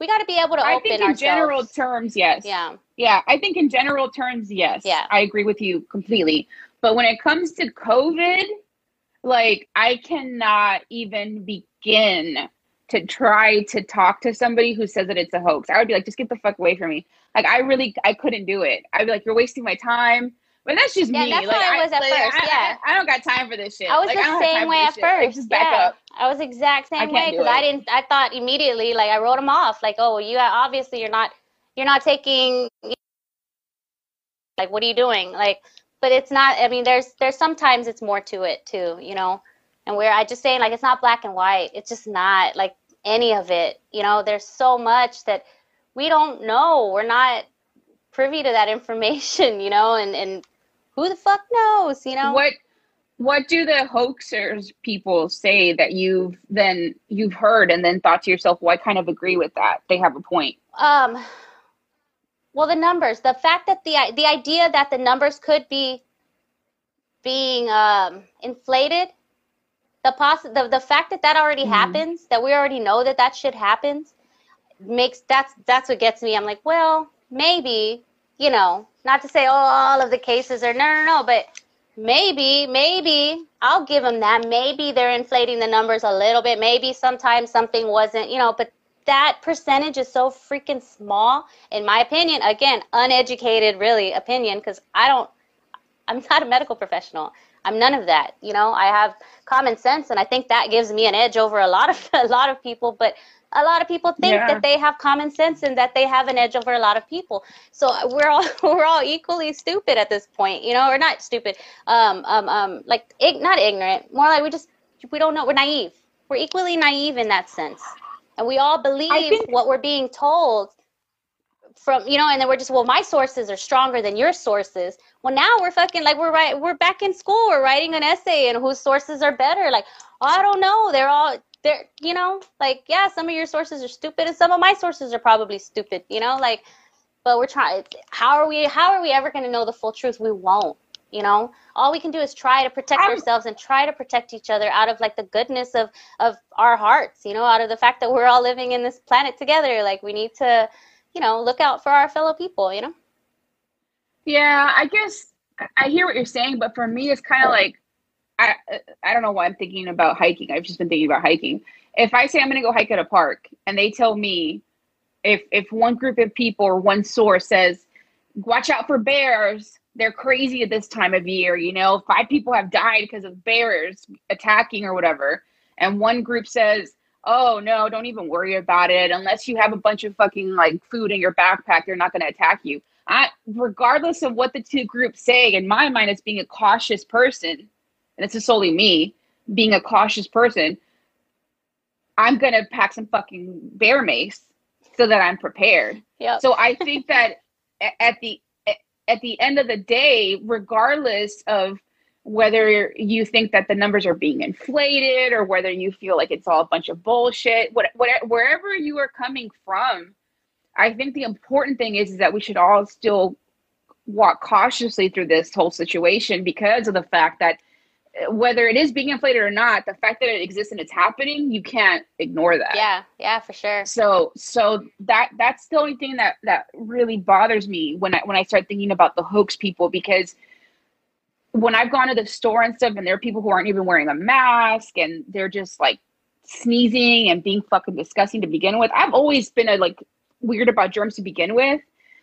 we got to be able to I open think in ourselves. general terms, yes. yeah Yeah, I think in general terms, yes. Yeah. I agree with you completely. But when it comes to COVID, like I cannot even begin to try to talk to somebody who says that it's a hoax. I would be like, just get the fuck away from me. Like I really I couldn't do it. I'd be like, you're wasting my time. But that's just Yeah, me. that's like, how I was at like, first, I, yeah. I, I don't got time for this shit. I was Like, I the don't have time same way at shit. Like, first. just back yeah. up. I was exact same way because I didn't. I thought immediately, like I wrote them off. Like, oh, well, you obviously you're not. You're not taking. Like, what are you doing? Like, but it's not. I mean, there's there's sometimes it's more to it too, you know. And where I just saying like it's not black and white. It's just not like any of it. You know, there's so much that we don't know. We're not privy to that [laughs] information, you know, and and who the fuck knows, you know? What what do the hoaxers people say that you've then you've heard and then thought to yourself, well, I kind of agree with that. They have a point. Um, well, the numbers, the fact that the the idea that the numbers could be being um, inflated, the poss the, the fact that that already Mhm. happens, that we already know that that shit happens, makes that's that's what gets me. I'm like, well, maybe you know, not to say oh all of the cases are no no no, but maybe maybe I'll give them that. Maybe they're inflating the numbers a little bit. Maybe sometimes something wasn't, you know, but that percentage is so freaking small in my opinion again uneducated really opinion because i don't i'm not a medical professional i'm none of that you know? I have common sense and i think that gives me an edge over a lot of [laughs] a lot of people but a lot of people think Yeah. that they have common sense and that they have an edge over a lot of people. So we're all [laughs] we're all equally stupid at this point you know? Or not stupid um um um like ig- not ignorant more like we just we don't know we're naive. We're equally naive in that sense. And we all believe think- what we're being told from you know and then we're just well my sources are stronger than your sources. Well now we're fucking like we're right we're back in school we're writing an essay and whose sources are better? Like oh, i don't know. They're all they're you know like yeah some of your sources are stupid and some of my sources are probably stupid you know? Like but we're trying how are we how are we ever going to know the full truth? We won't you know? All we can do is try to protect I'm- ourselves and try to protect each other out of like the goodness of of our hearts you know out of the fact that we're all living in this planet together. Like we need to you know look out for our fellow people you know Yeah, I guess I hear what you're saying, but for me, it's kind of like I I don't know why I'm thinking about hiking. I've just been thinking about hiking. If I say I'm going to go hike at a park, and they tell me if if one group of people or one source says, "Watch out for bears," they're crazy at this time of year. You know, five people have died because of bears attacking or whatever, and one group says. Oh no, don't even worry about it. Unless you have a bunch of fucking like food in your backpack, they're not going to attack you. I, regardless of what the two groups say, in my mind, as being a cautious person, and this is solely me being a cautious person, I'm gonna pack some fucking bear mace so that I'm prepared. yep So I think that [laughs] at the at the end of the day, regardless of whether you think that the numbers are being inflated or whether you feel like it's all a bunch of bullshit, what, what, wherever you are coming from, I think the important thing is, is that we should all still walk cautiously through this whole situation because of the fact that uh, whether it is being inflated or not, the fact that it exists and it's happening, you can't ignore that. Yeah yeah for sure. So so that that's the only thing that that really bothers me when i when i start thinking about the hoax people because when i've gone to the store and stuff and there are people who aren't even wearing a mask and they're just like sneezing and being fucking disgusting to begin with i've always been a like weird about germs to begin with.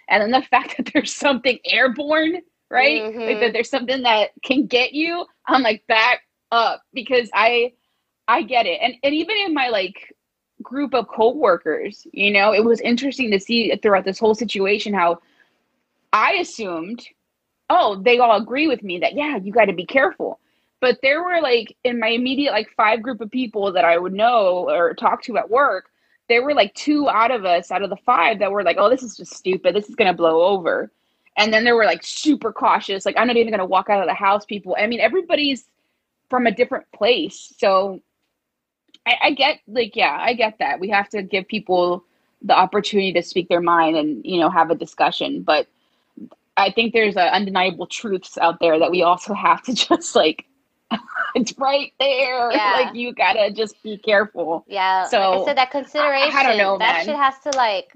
And then the [laughs] fact that there's something airborne right? Like Mhm. that there's something that can get you i'm like back up because i i get it. And and even in my like group of co-workers you know it was interesting to see throughout this whole situation how i assumed oh they all agree with me that yeah you got to be careful. But there were like in my immediate like five group of people that i would know or talk to at work there were like two out of us out of the five that were like oh this is just stupid. This is going to blow over. And then there were like super cautious like i'm not even going to walk out of the house people. I mean everybody's from a different place. So I, I get like yeah, I get that. We have to give people the opportunity to speak their mind and you know have a discussion, but I think there's uh, undeniable truths out there that we also have to [laughs] just like it's right there. [laughs] Yeah. Like you gotta just be careful. Yeah. So, like I said, that consideration. I don't know, that man. shit has to like.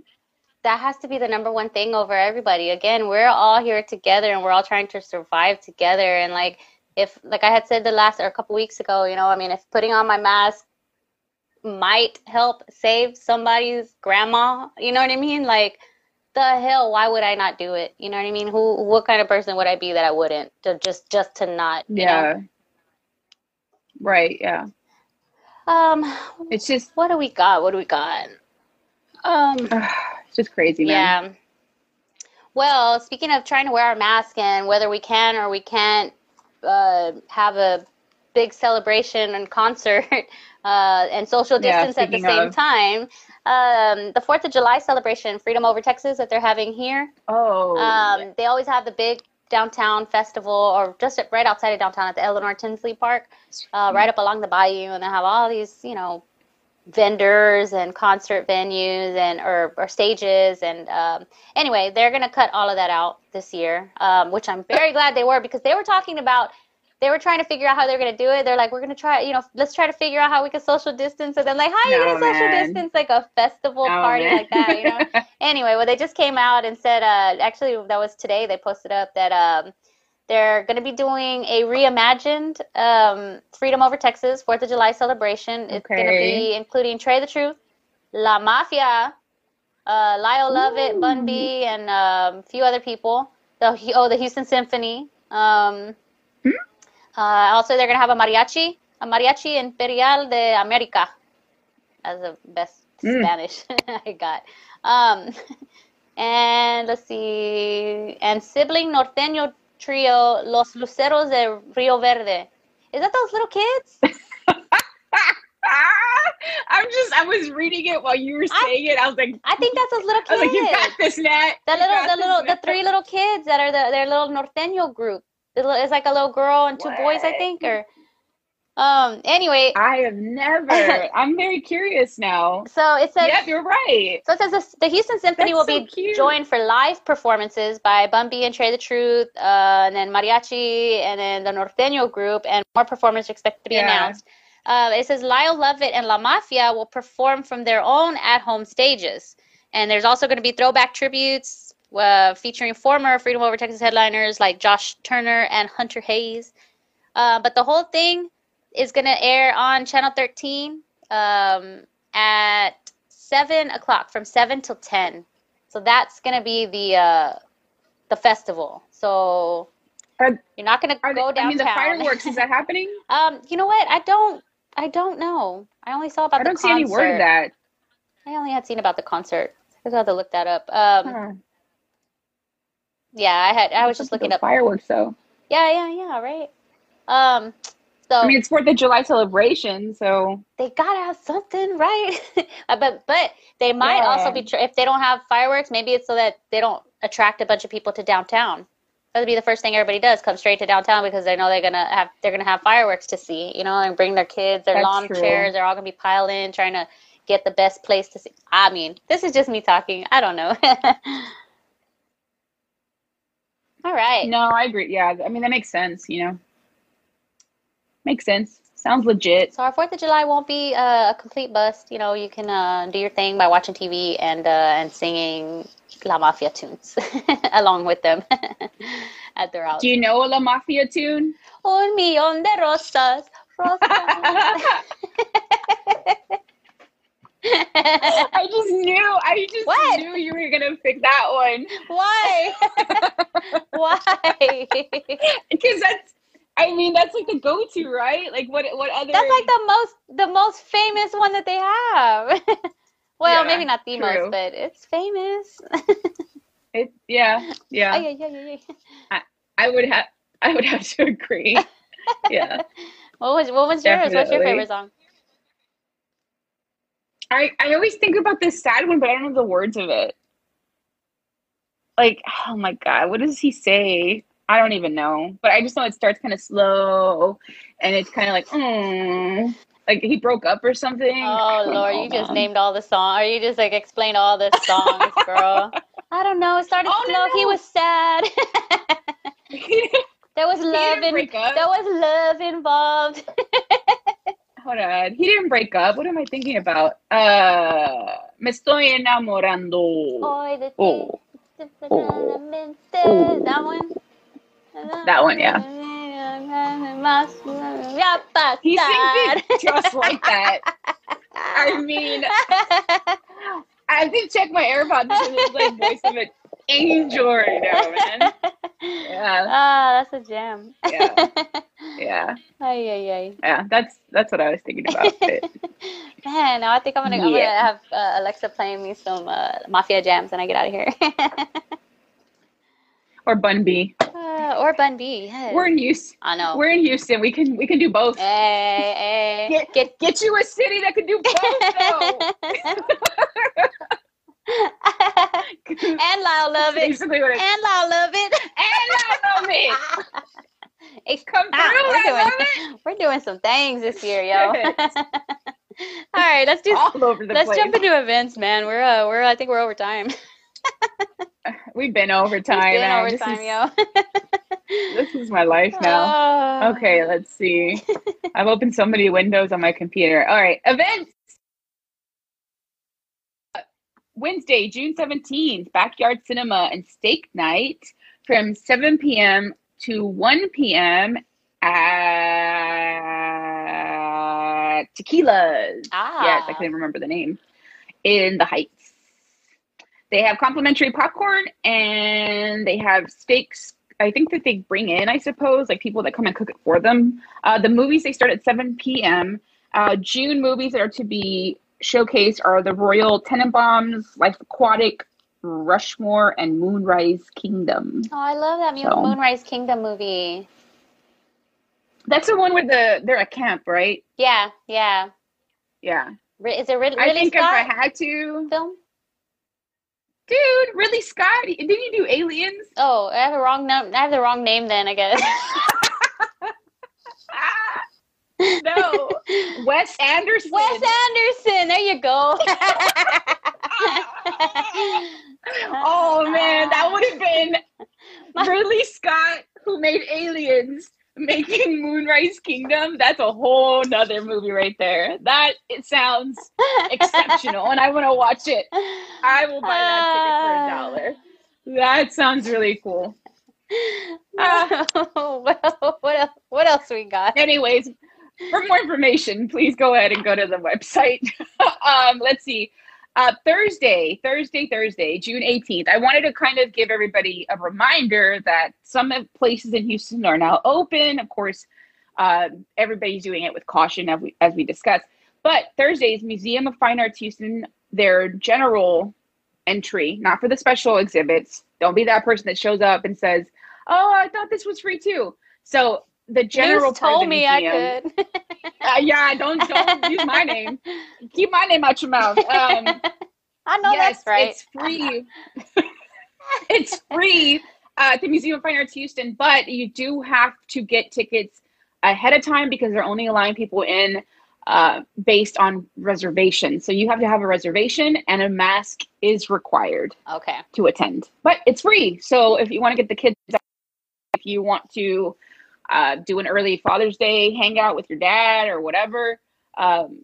That has to be the number one thing over everybody. Again, we're all here together, and we're all trying to survive together. And like, if like I had said the last or a couple weeks ago, you know, I mean, if putting on my mask might help save somebody's grandma, you know what I mean? Like, the hell, why would I not do it? You know what I mean? Who, what kind of person would I be that I wouldn't? To just, just to not. you know? Yeah. Right. Yeah. Um, It's just what do we got? What do we got? Um. [sighs] it's just crazy, man. Yeah. Well, speaking of trying to wear our mask and whether we can or we can't uh, have a big celebration and concert [laughs] uh, and social Yeah, distance at the same of. time, um, the Fourth of July celebration, Freedom Over Texas, that they're having here. Oh. Um, they always have the big downtown festival, or just right outside of downtown at the Eleanor Tinsley Park, uh, right up along the bayou, and they have all these, you know, vendors and concert venues and or, or stages and um, anyway they're going to cut all of that out this year um, which i'm very glad they were because they were talking about they were trying to figure out how they're going to do it they're like we're going to try you know let's try to figure out how we can social distance and then like how are you No, going to social man. distance like a festival Oh, party man. like that you know [laughs] anyway well they just came out and said uh, actually that was today they posted up that um, they're going to be doing a reimagined um, Freedom Over Texas Fourth of July celebration. It's going to be including Trae tha Truth, La Mafia, uh, Lyle Lovett, Bun B, and um, a few other people. The oh, the Houston Symphony. Um, Hmm. Uh, also, they're going to have a mariachi, a mariachi Imperial de America. as the best Mm. Spanish [laughs] I got. Um, and let's see, and sibling norteño trio Los Luceros de Rio Verde. Is that those little kids? [laughs] I'm just I was reading it while you were I- saying it. I was like I think that's those little I was like, you kids. got this, Nat. The You little, the little, the three little kids that are the their little norteño group. It's like a little girl and two boys, I think. Or, um. Anyway, I have never. [laughs] I'm very curious now. so it says. Yep, you're right. So it says this, the Houston Symphony That's will so be cute. joined for live performances by Bun B and Trae tha Truth, uh, and then Mariachi, and then the Norteño group, and more performers are expected to be Yeah. announced. Uh, it says Lyle Lovett and La Mafia will perform from their own at-home stages, and there's also going to be throwback tributes uh, featuring former Freedom Over Texas headliners like Josh Turner and Hunter Hayes. Uh, but the whole thing is going to air on Channel 13 um, at seven o'clock, from seven till ten. So that's going to be the uh, the festival. So Are- you're not going to go they, I mean, the fireworks is that [laughs] happening? um, you know what? I don't. I don't know. I only saw about I the concert. I don't see any word of that. I only had seen about the concert. I have to look that up. Um, Huh. Yeah, I had. I was just looking up. fireworks though. Yeah, yeah, yeah. Right. Um. So I mean, it's Fourth of July celebration, so they gotta have something, right? [laughs] Uh, but but they might Yeah. also be tr- if they don't have fireworks. Maybe it's so that they don't attract a bunch of people to downtown. That'd be the first thing everybody does: come straight to downtown because they know they're gonna have they're gonna have fireworks to see. You know, and bring their kids, their That's lawn true. chairs. They're all gonna be piled in, trying to get the best place to see. I mean, this is just me talking. I don't know. [laughs] all right. no, I agree. Yeah, I mean that makes sense. You know, makes sense. Sounds legit. So our Fourth of July won't be uh, a complete bust. You know, you can uh, do your thing by watching TV and uh, and singing La Mafia tunes [laughs] along with them [laughs] at their house. Do you know a La Mafia tune? Un millón de rosas, rosas. [laughs] I just knew. I just What? knew you were gonna pick that one Why? [laughs] Why? because that's. I mean, that's like the go-to, right? Like, what? What other? That's like the most the most famous one that they have. [laughs] well, Yeah, maybe not the true. most, but it's famous. [laughs] It, yeah, yeah. Ay, ay, ay, ay. I would have. I would have to agree. yeah. What was what was yours? What's your favorite song? I I always think about this sad one, but I don't know the words of it. Like, oh my god, what does he say? I don't even know. But I just know it starts kind of slow, and it's kind of like, mm. like he broke up or something. Oh Lord, know, you just man. named all the songs. Or you just like explained all the songs, girl. [laughs] I don't know. It started Oh, no, slow. He was sad. [laughs] there was love in there was love involved. [laughs] Hold on. He didn't break up. What am I thinking about? Uh, me estoy enamorando. Boy, the Oh. Oh. That one. That one, yeah. He sings it just like that. I mean, I to check my AirPods because it's like voice of an angel right now, man. Yeah, [laughs] Ah, that's a gem. yeah, [laughs] yeah, Ay, ay, ay. yeah. That's that's what I was thinking about. But [laughs] Man, now I think I'm gonna, I'm Yeah. gonna have uh, Alexa playing me some uh, Mafia jams when I get out of here. or Bun B. uh, or Bun B. Yes. We're in Houston. I know. We're in Houston. We can we can do both. hey, hey. Get, Get. get you a city that can do both. [laughs] and Lyle love it. Basically what it- And Lyle love it. [laughs] And I love it. It's Come through. [laughs] Ah, we're doing we're doing some things this year, yo. All right, let's do All over the let's place. jump into events, man. We're uh we're I think we're over time. We've been overtime. It's been over This time, yo. This is my life now. Oh. Okay, let's see. I've opened so many windows on my computer. All right, events. Wednesday, June 17th, Backyard Cinema and Steak Night from 7 p.m. to 1 p.m. at Tequila's. Ah. Yes, I couldn't remember the name. In the Heights. They have complimentary popcorn and they have steaks. I think that they bring in, I suppose, like people that come and cook it for them. Uh, the movies they start at 7 p.m. Uh, June movies that are to be showcased are The Royal Tenenbaums, Life Aquatic, Rushmore, and Moonrise Kingdom. Oh, I love that So- Moonrise Kingdom movie. That's the one where the they're at camp, right? Yeah, yeah. Yeah. Is it Rid- I Ridley think Scott if I had to, film? dude, Ridley Scott, didn't you do Aliens? Oh, I have the wrong name. I have the wrong name then, I guess. [laughs] No, Wes [laughs] Anderson. Wes Anderson. There you go. [laughs] oh man, that would have been [laughs] Ridley Scott who made Aliens making Moonrise Kingdom. That's a whole nother movie right there. That it sounds exceptional, and I want to watch it. I will buy that ticket for a dollar. That sounds really cool. Ah. well, what else? What else we got? Anyways, for more information, please go ahead and go to the website. [laughs] um, let's see. Uh, Thursday, Thursday, Thursday, June 18th. I wanted to kind of give everybody a reminder that some places in Houston are now open. Of course, uh, everybody's doing it with caution, as we, as we discussed. But Thursdays, Museum of Fine Arts Houston, their general entry, not for the special exhibits. Don't be that person that shows up and says, "Oh, I thought this was free too." So the general News told me I could. uh, yeah, don't don't use my name. Keep my name out your mouth. Um, [laughs] I know yes, that's right. it's free. [laughs] it's free uh, at the Museum of Fine Arts Houston, but you do have to get tickets ahead of time because they're only allowing people in uh, based on reservation. So you have to have a reservation, and a mask is required Okay. to attend. But it's free. So if you want to get the kids, if you want to uh, do an early Father's Day hangout with your dad or whatever, um,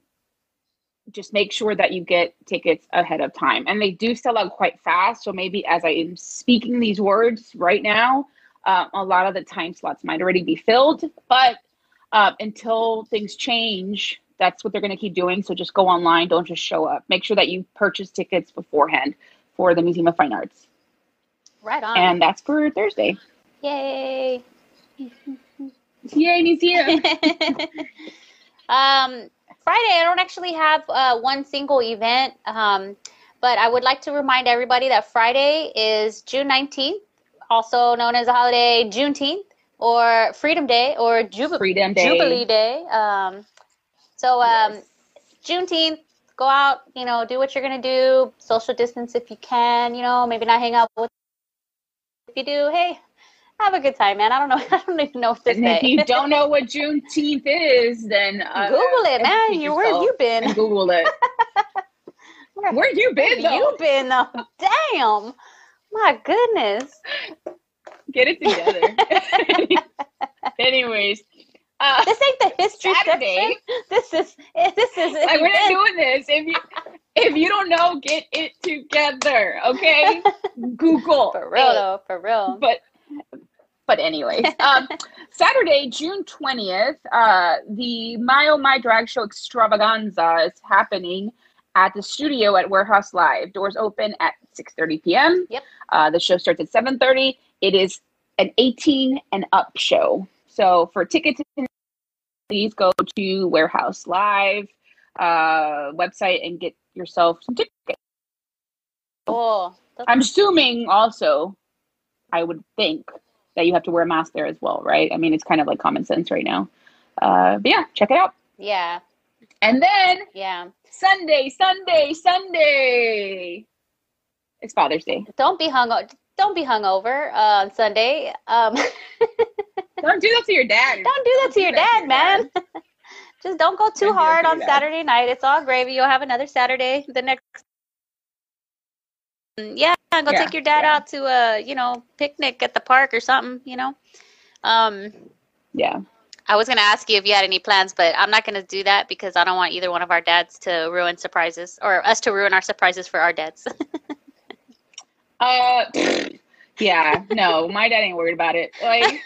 just make sure that you get tickets ahead of time. And they do sell out quite fast. So maybe as I am speaking these words right now, uh, a lot of the time slots might already be filled. But uh, until things change, that's what they're going to keep doing. So just go online. Don't just show up. Make sure that you purchase tickets beforehand for the Museum of Fine Arts. Right on. And that's for Thursday. Yay. [laughs] Yay, museum. [laughs] um, Friday, I don't actually have uh, one single event, um, but I would like to remind everybody that Friday is June 19th, also known as the holiday Juneteenth or Freedom Day or Jub- Freedom Day. Jubilee Day. Um, so, um, Yes. Juneteenth, go out, you know, do what you're going to do, social distance if you can, you know, maybe not hang out with. If you do, hey, have a good time, man. I don't know. [laughs] I don't even know what to And if you [laughs] don't know what Juneteenth is, then uh, Google it, man. You [laughs] where have you been? Google it. Where have you Where been though? you been though? Damn. My goodness. Get it together. Anyways, uh, This ain't the history Saturday. section. This is this is like we're not doing this. If you if you don't know, get it together. Okay, Google for real it. though, for real. But but anyways, um, [laughs] Saturday, June twentieth, uh, the My Oh My Drag Show Extravaganza is happening at the studio at Warehouse Live. Doors open at six thirty p.m. Yep. Uh, the show starts at seven thirty. It is an eighteen and up show. So for tickets, please go to Warehouse Live uh, website and get yourself some tickets. Oh, I'm assuming also, I would think that you have to wear a mask there as well, right? I mean, it's kind of like common sense right now. Uh, but yeah, check it out. yeah, And then yeah. Sunday, Sunday, Sunday. It's Father's Day. Don't be hung. Don't be hungover uh, on Sunday. Um, [laughs] Don't do that to your dad. don't do that to your dad, man. [laughs] Just don't go too Don't hard on dad. Saturday night. It's all gravy. You'll have another Saturday the next. Mm, Yeah, go Yeah, take your dad yeah. out to a you know picnic at the park or something. You know. Um, Yeah. I was gonna ask you if you had any plans, but I'm not gonna do that because I don't want either one of our dads to ruin surprises or us to ruin our surprises for our dads. [laughs] Uh, [laughs] yeah. No, my dad ain't worried about it. Like,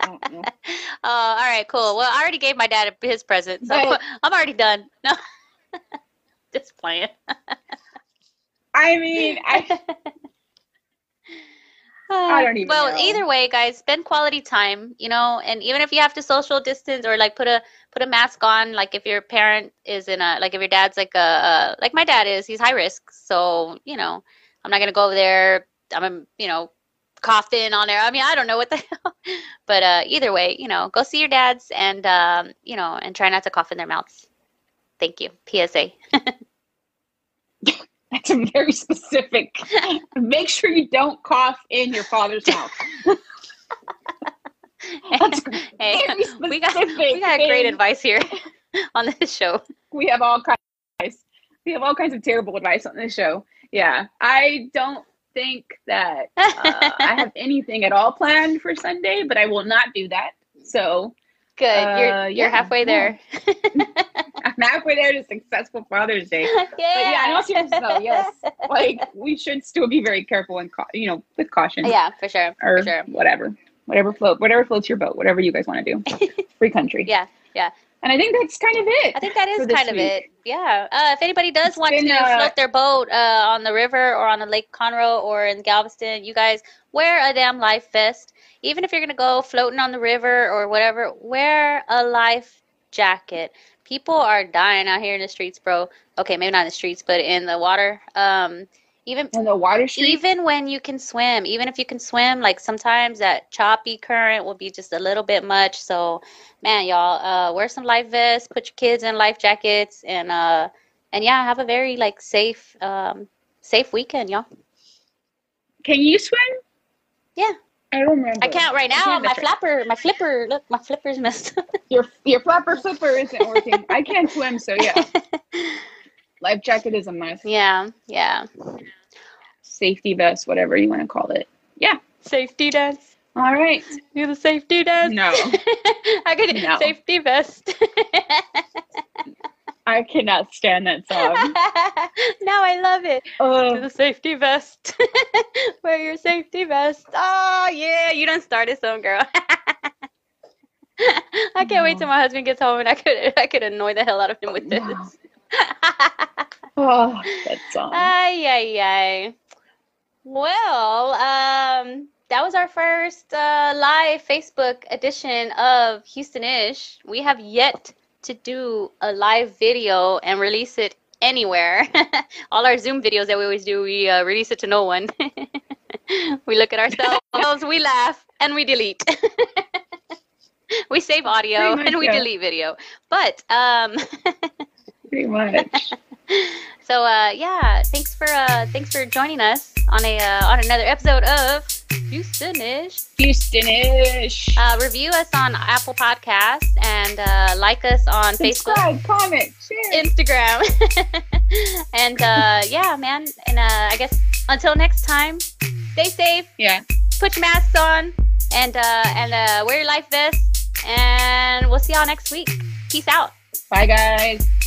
I don't know. Uh, all right, cool. Well, I already gave my dad his present, so But- [laughs] I'm already done. No, just playing. I mean, I [laughs] I don't even Well, know. either way, guys, spend quality time. You know, and even if you have to social distance or like put a put a mask on, like if your parent is in a like if your dad's like a, a like my dad is, he's high risk. So you know, I'm not gonna go over there. I'm you know coughing on there. I mean, I don't know what the [laughs] hell. But uh, either way, you know, go see your dads and um, you know, and try not to cough in their mouths. Thank you. PSA. [laughs] That's a very specific. Make sure you don't cough in your father's mouth. That's [laughs] hey, we got we got great advice here [laughs] on this show. We have all kinds. Of advice. We have all kinds of terrible advice on this show. Yeah, I don't think that [laughs] uh, I have anything at all planned for Sunday, but I will not do that. So Good. Uh, you're you're yeah, halfway yeah. I'm halfway there to successful Father's Day. yeah. [laughs] But yeah, in all seriousness, though, yes, [laughs] like we should still be very careful and cau- you know with caution. yeah, for sure. or For sure. whatever, whatever float, whatever floats your boat, whatever you guys want to do. [laughs] Free country. Yeah, yeah. And I think that's kind of it. I think that is for is this kind of it. Yeah. Uh, if anybody does It's want been, to uh, float their boat uh, on the river or on the Lake Conroe or in Galveston, you guys wear a damn life vest. Even if you're gonna go floating on the river or whatever, wear a life jacket. People are dying out here in the streets, bro. Okay, maybe not in the streets, but in the water. Um, even And the water street. even when you can swim, even if you can swim, like sometimes that choppy current will be just a little bit much. So, man, y'all, uh, wear some life vests, put your kids in life jackets, and uh, and yeah, have a very like safe, um, safe weekend, y'all. Can you swim? Yeah. I don't remember. I can't right now. can't, My flapper, my flipper, look, my flipper's messed up. [laughs] Your your flapper flipper isn't working. I can't swim, so yeah. [laughs] Life jacket is a must. yeah, yeah. Safety vest, whatever you want to call it. Yeah. Safety vest. All right. Do the safety vest. No, [laughs] I could No. safety vest. I cannot stand that song. [laughs] now I love it. to Uh, the safety vest. [laughs] Wear your safety vest. Oh yeah, you don't start started some girl. [laughs] I can't wait till my husband gets home and I could I could annoy the hell out of him with this. No. oh, that song. ay ay ay. Well, um, that was our first uh, live Facebook edition of Houstonish. We have yet to do a live video and release it anywhere. [laughs] All our Zoom videos that we always do, we uh, release it to no one. [laughs] we look at ourselves, we laugh, and we delete. [laughs] we save audio and we delete video. But um, Pretty much. [laughs] so uh, yeah, thanks for uh, thanks for joining us on a uh, on another episode of Houstonish. Houstonish. Uh, review us on Apple Podcasts and uh, like us on Subscribe, Facebook, comment, share. Instagram. [laughs] and uh, yeah, man. And uh, I guess until next time, stay safe, yeah. put your masks on, and uh, and uh, wear your life vest. And we'll see y'all next week. Peace out. Bye, guys.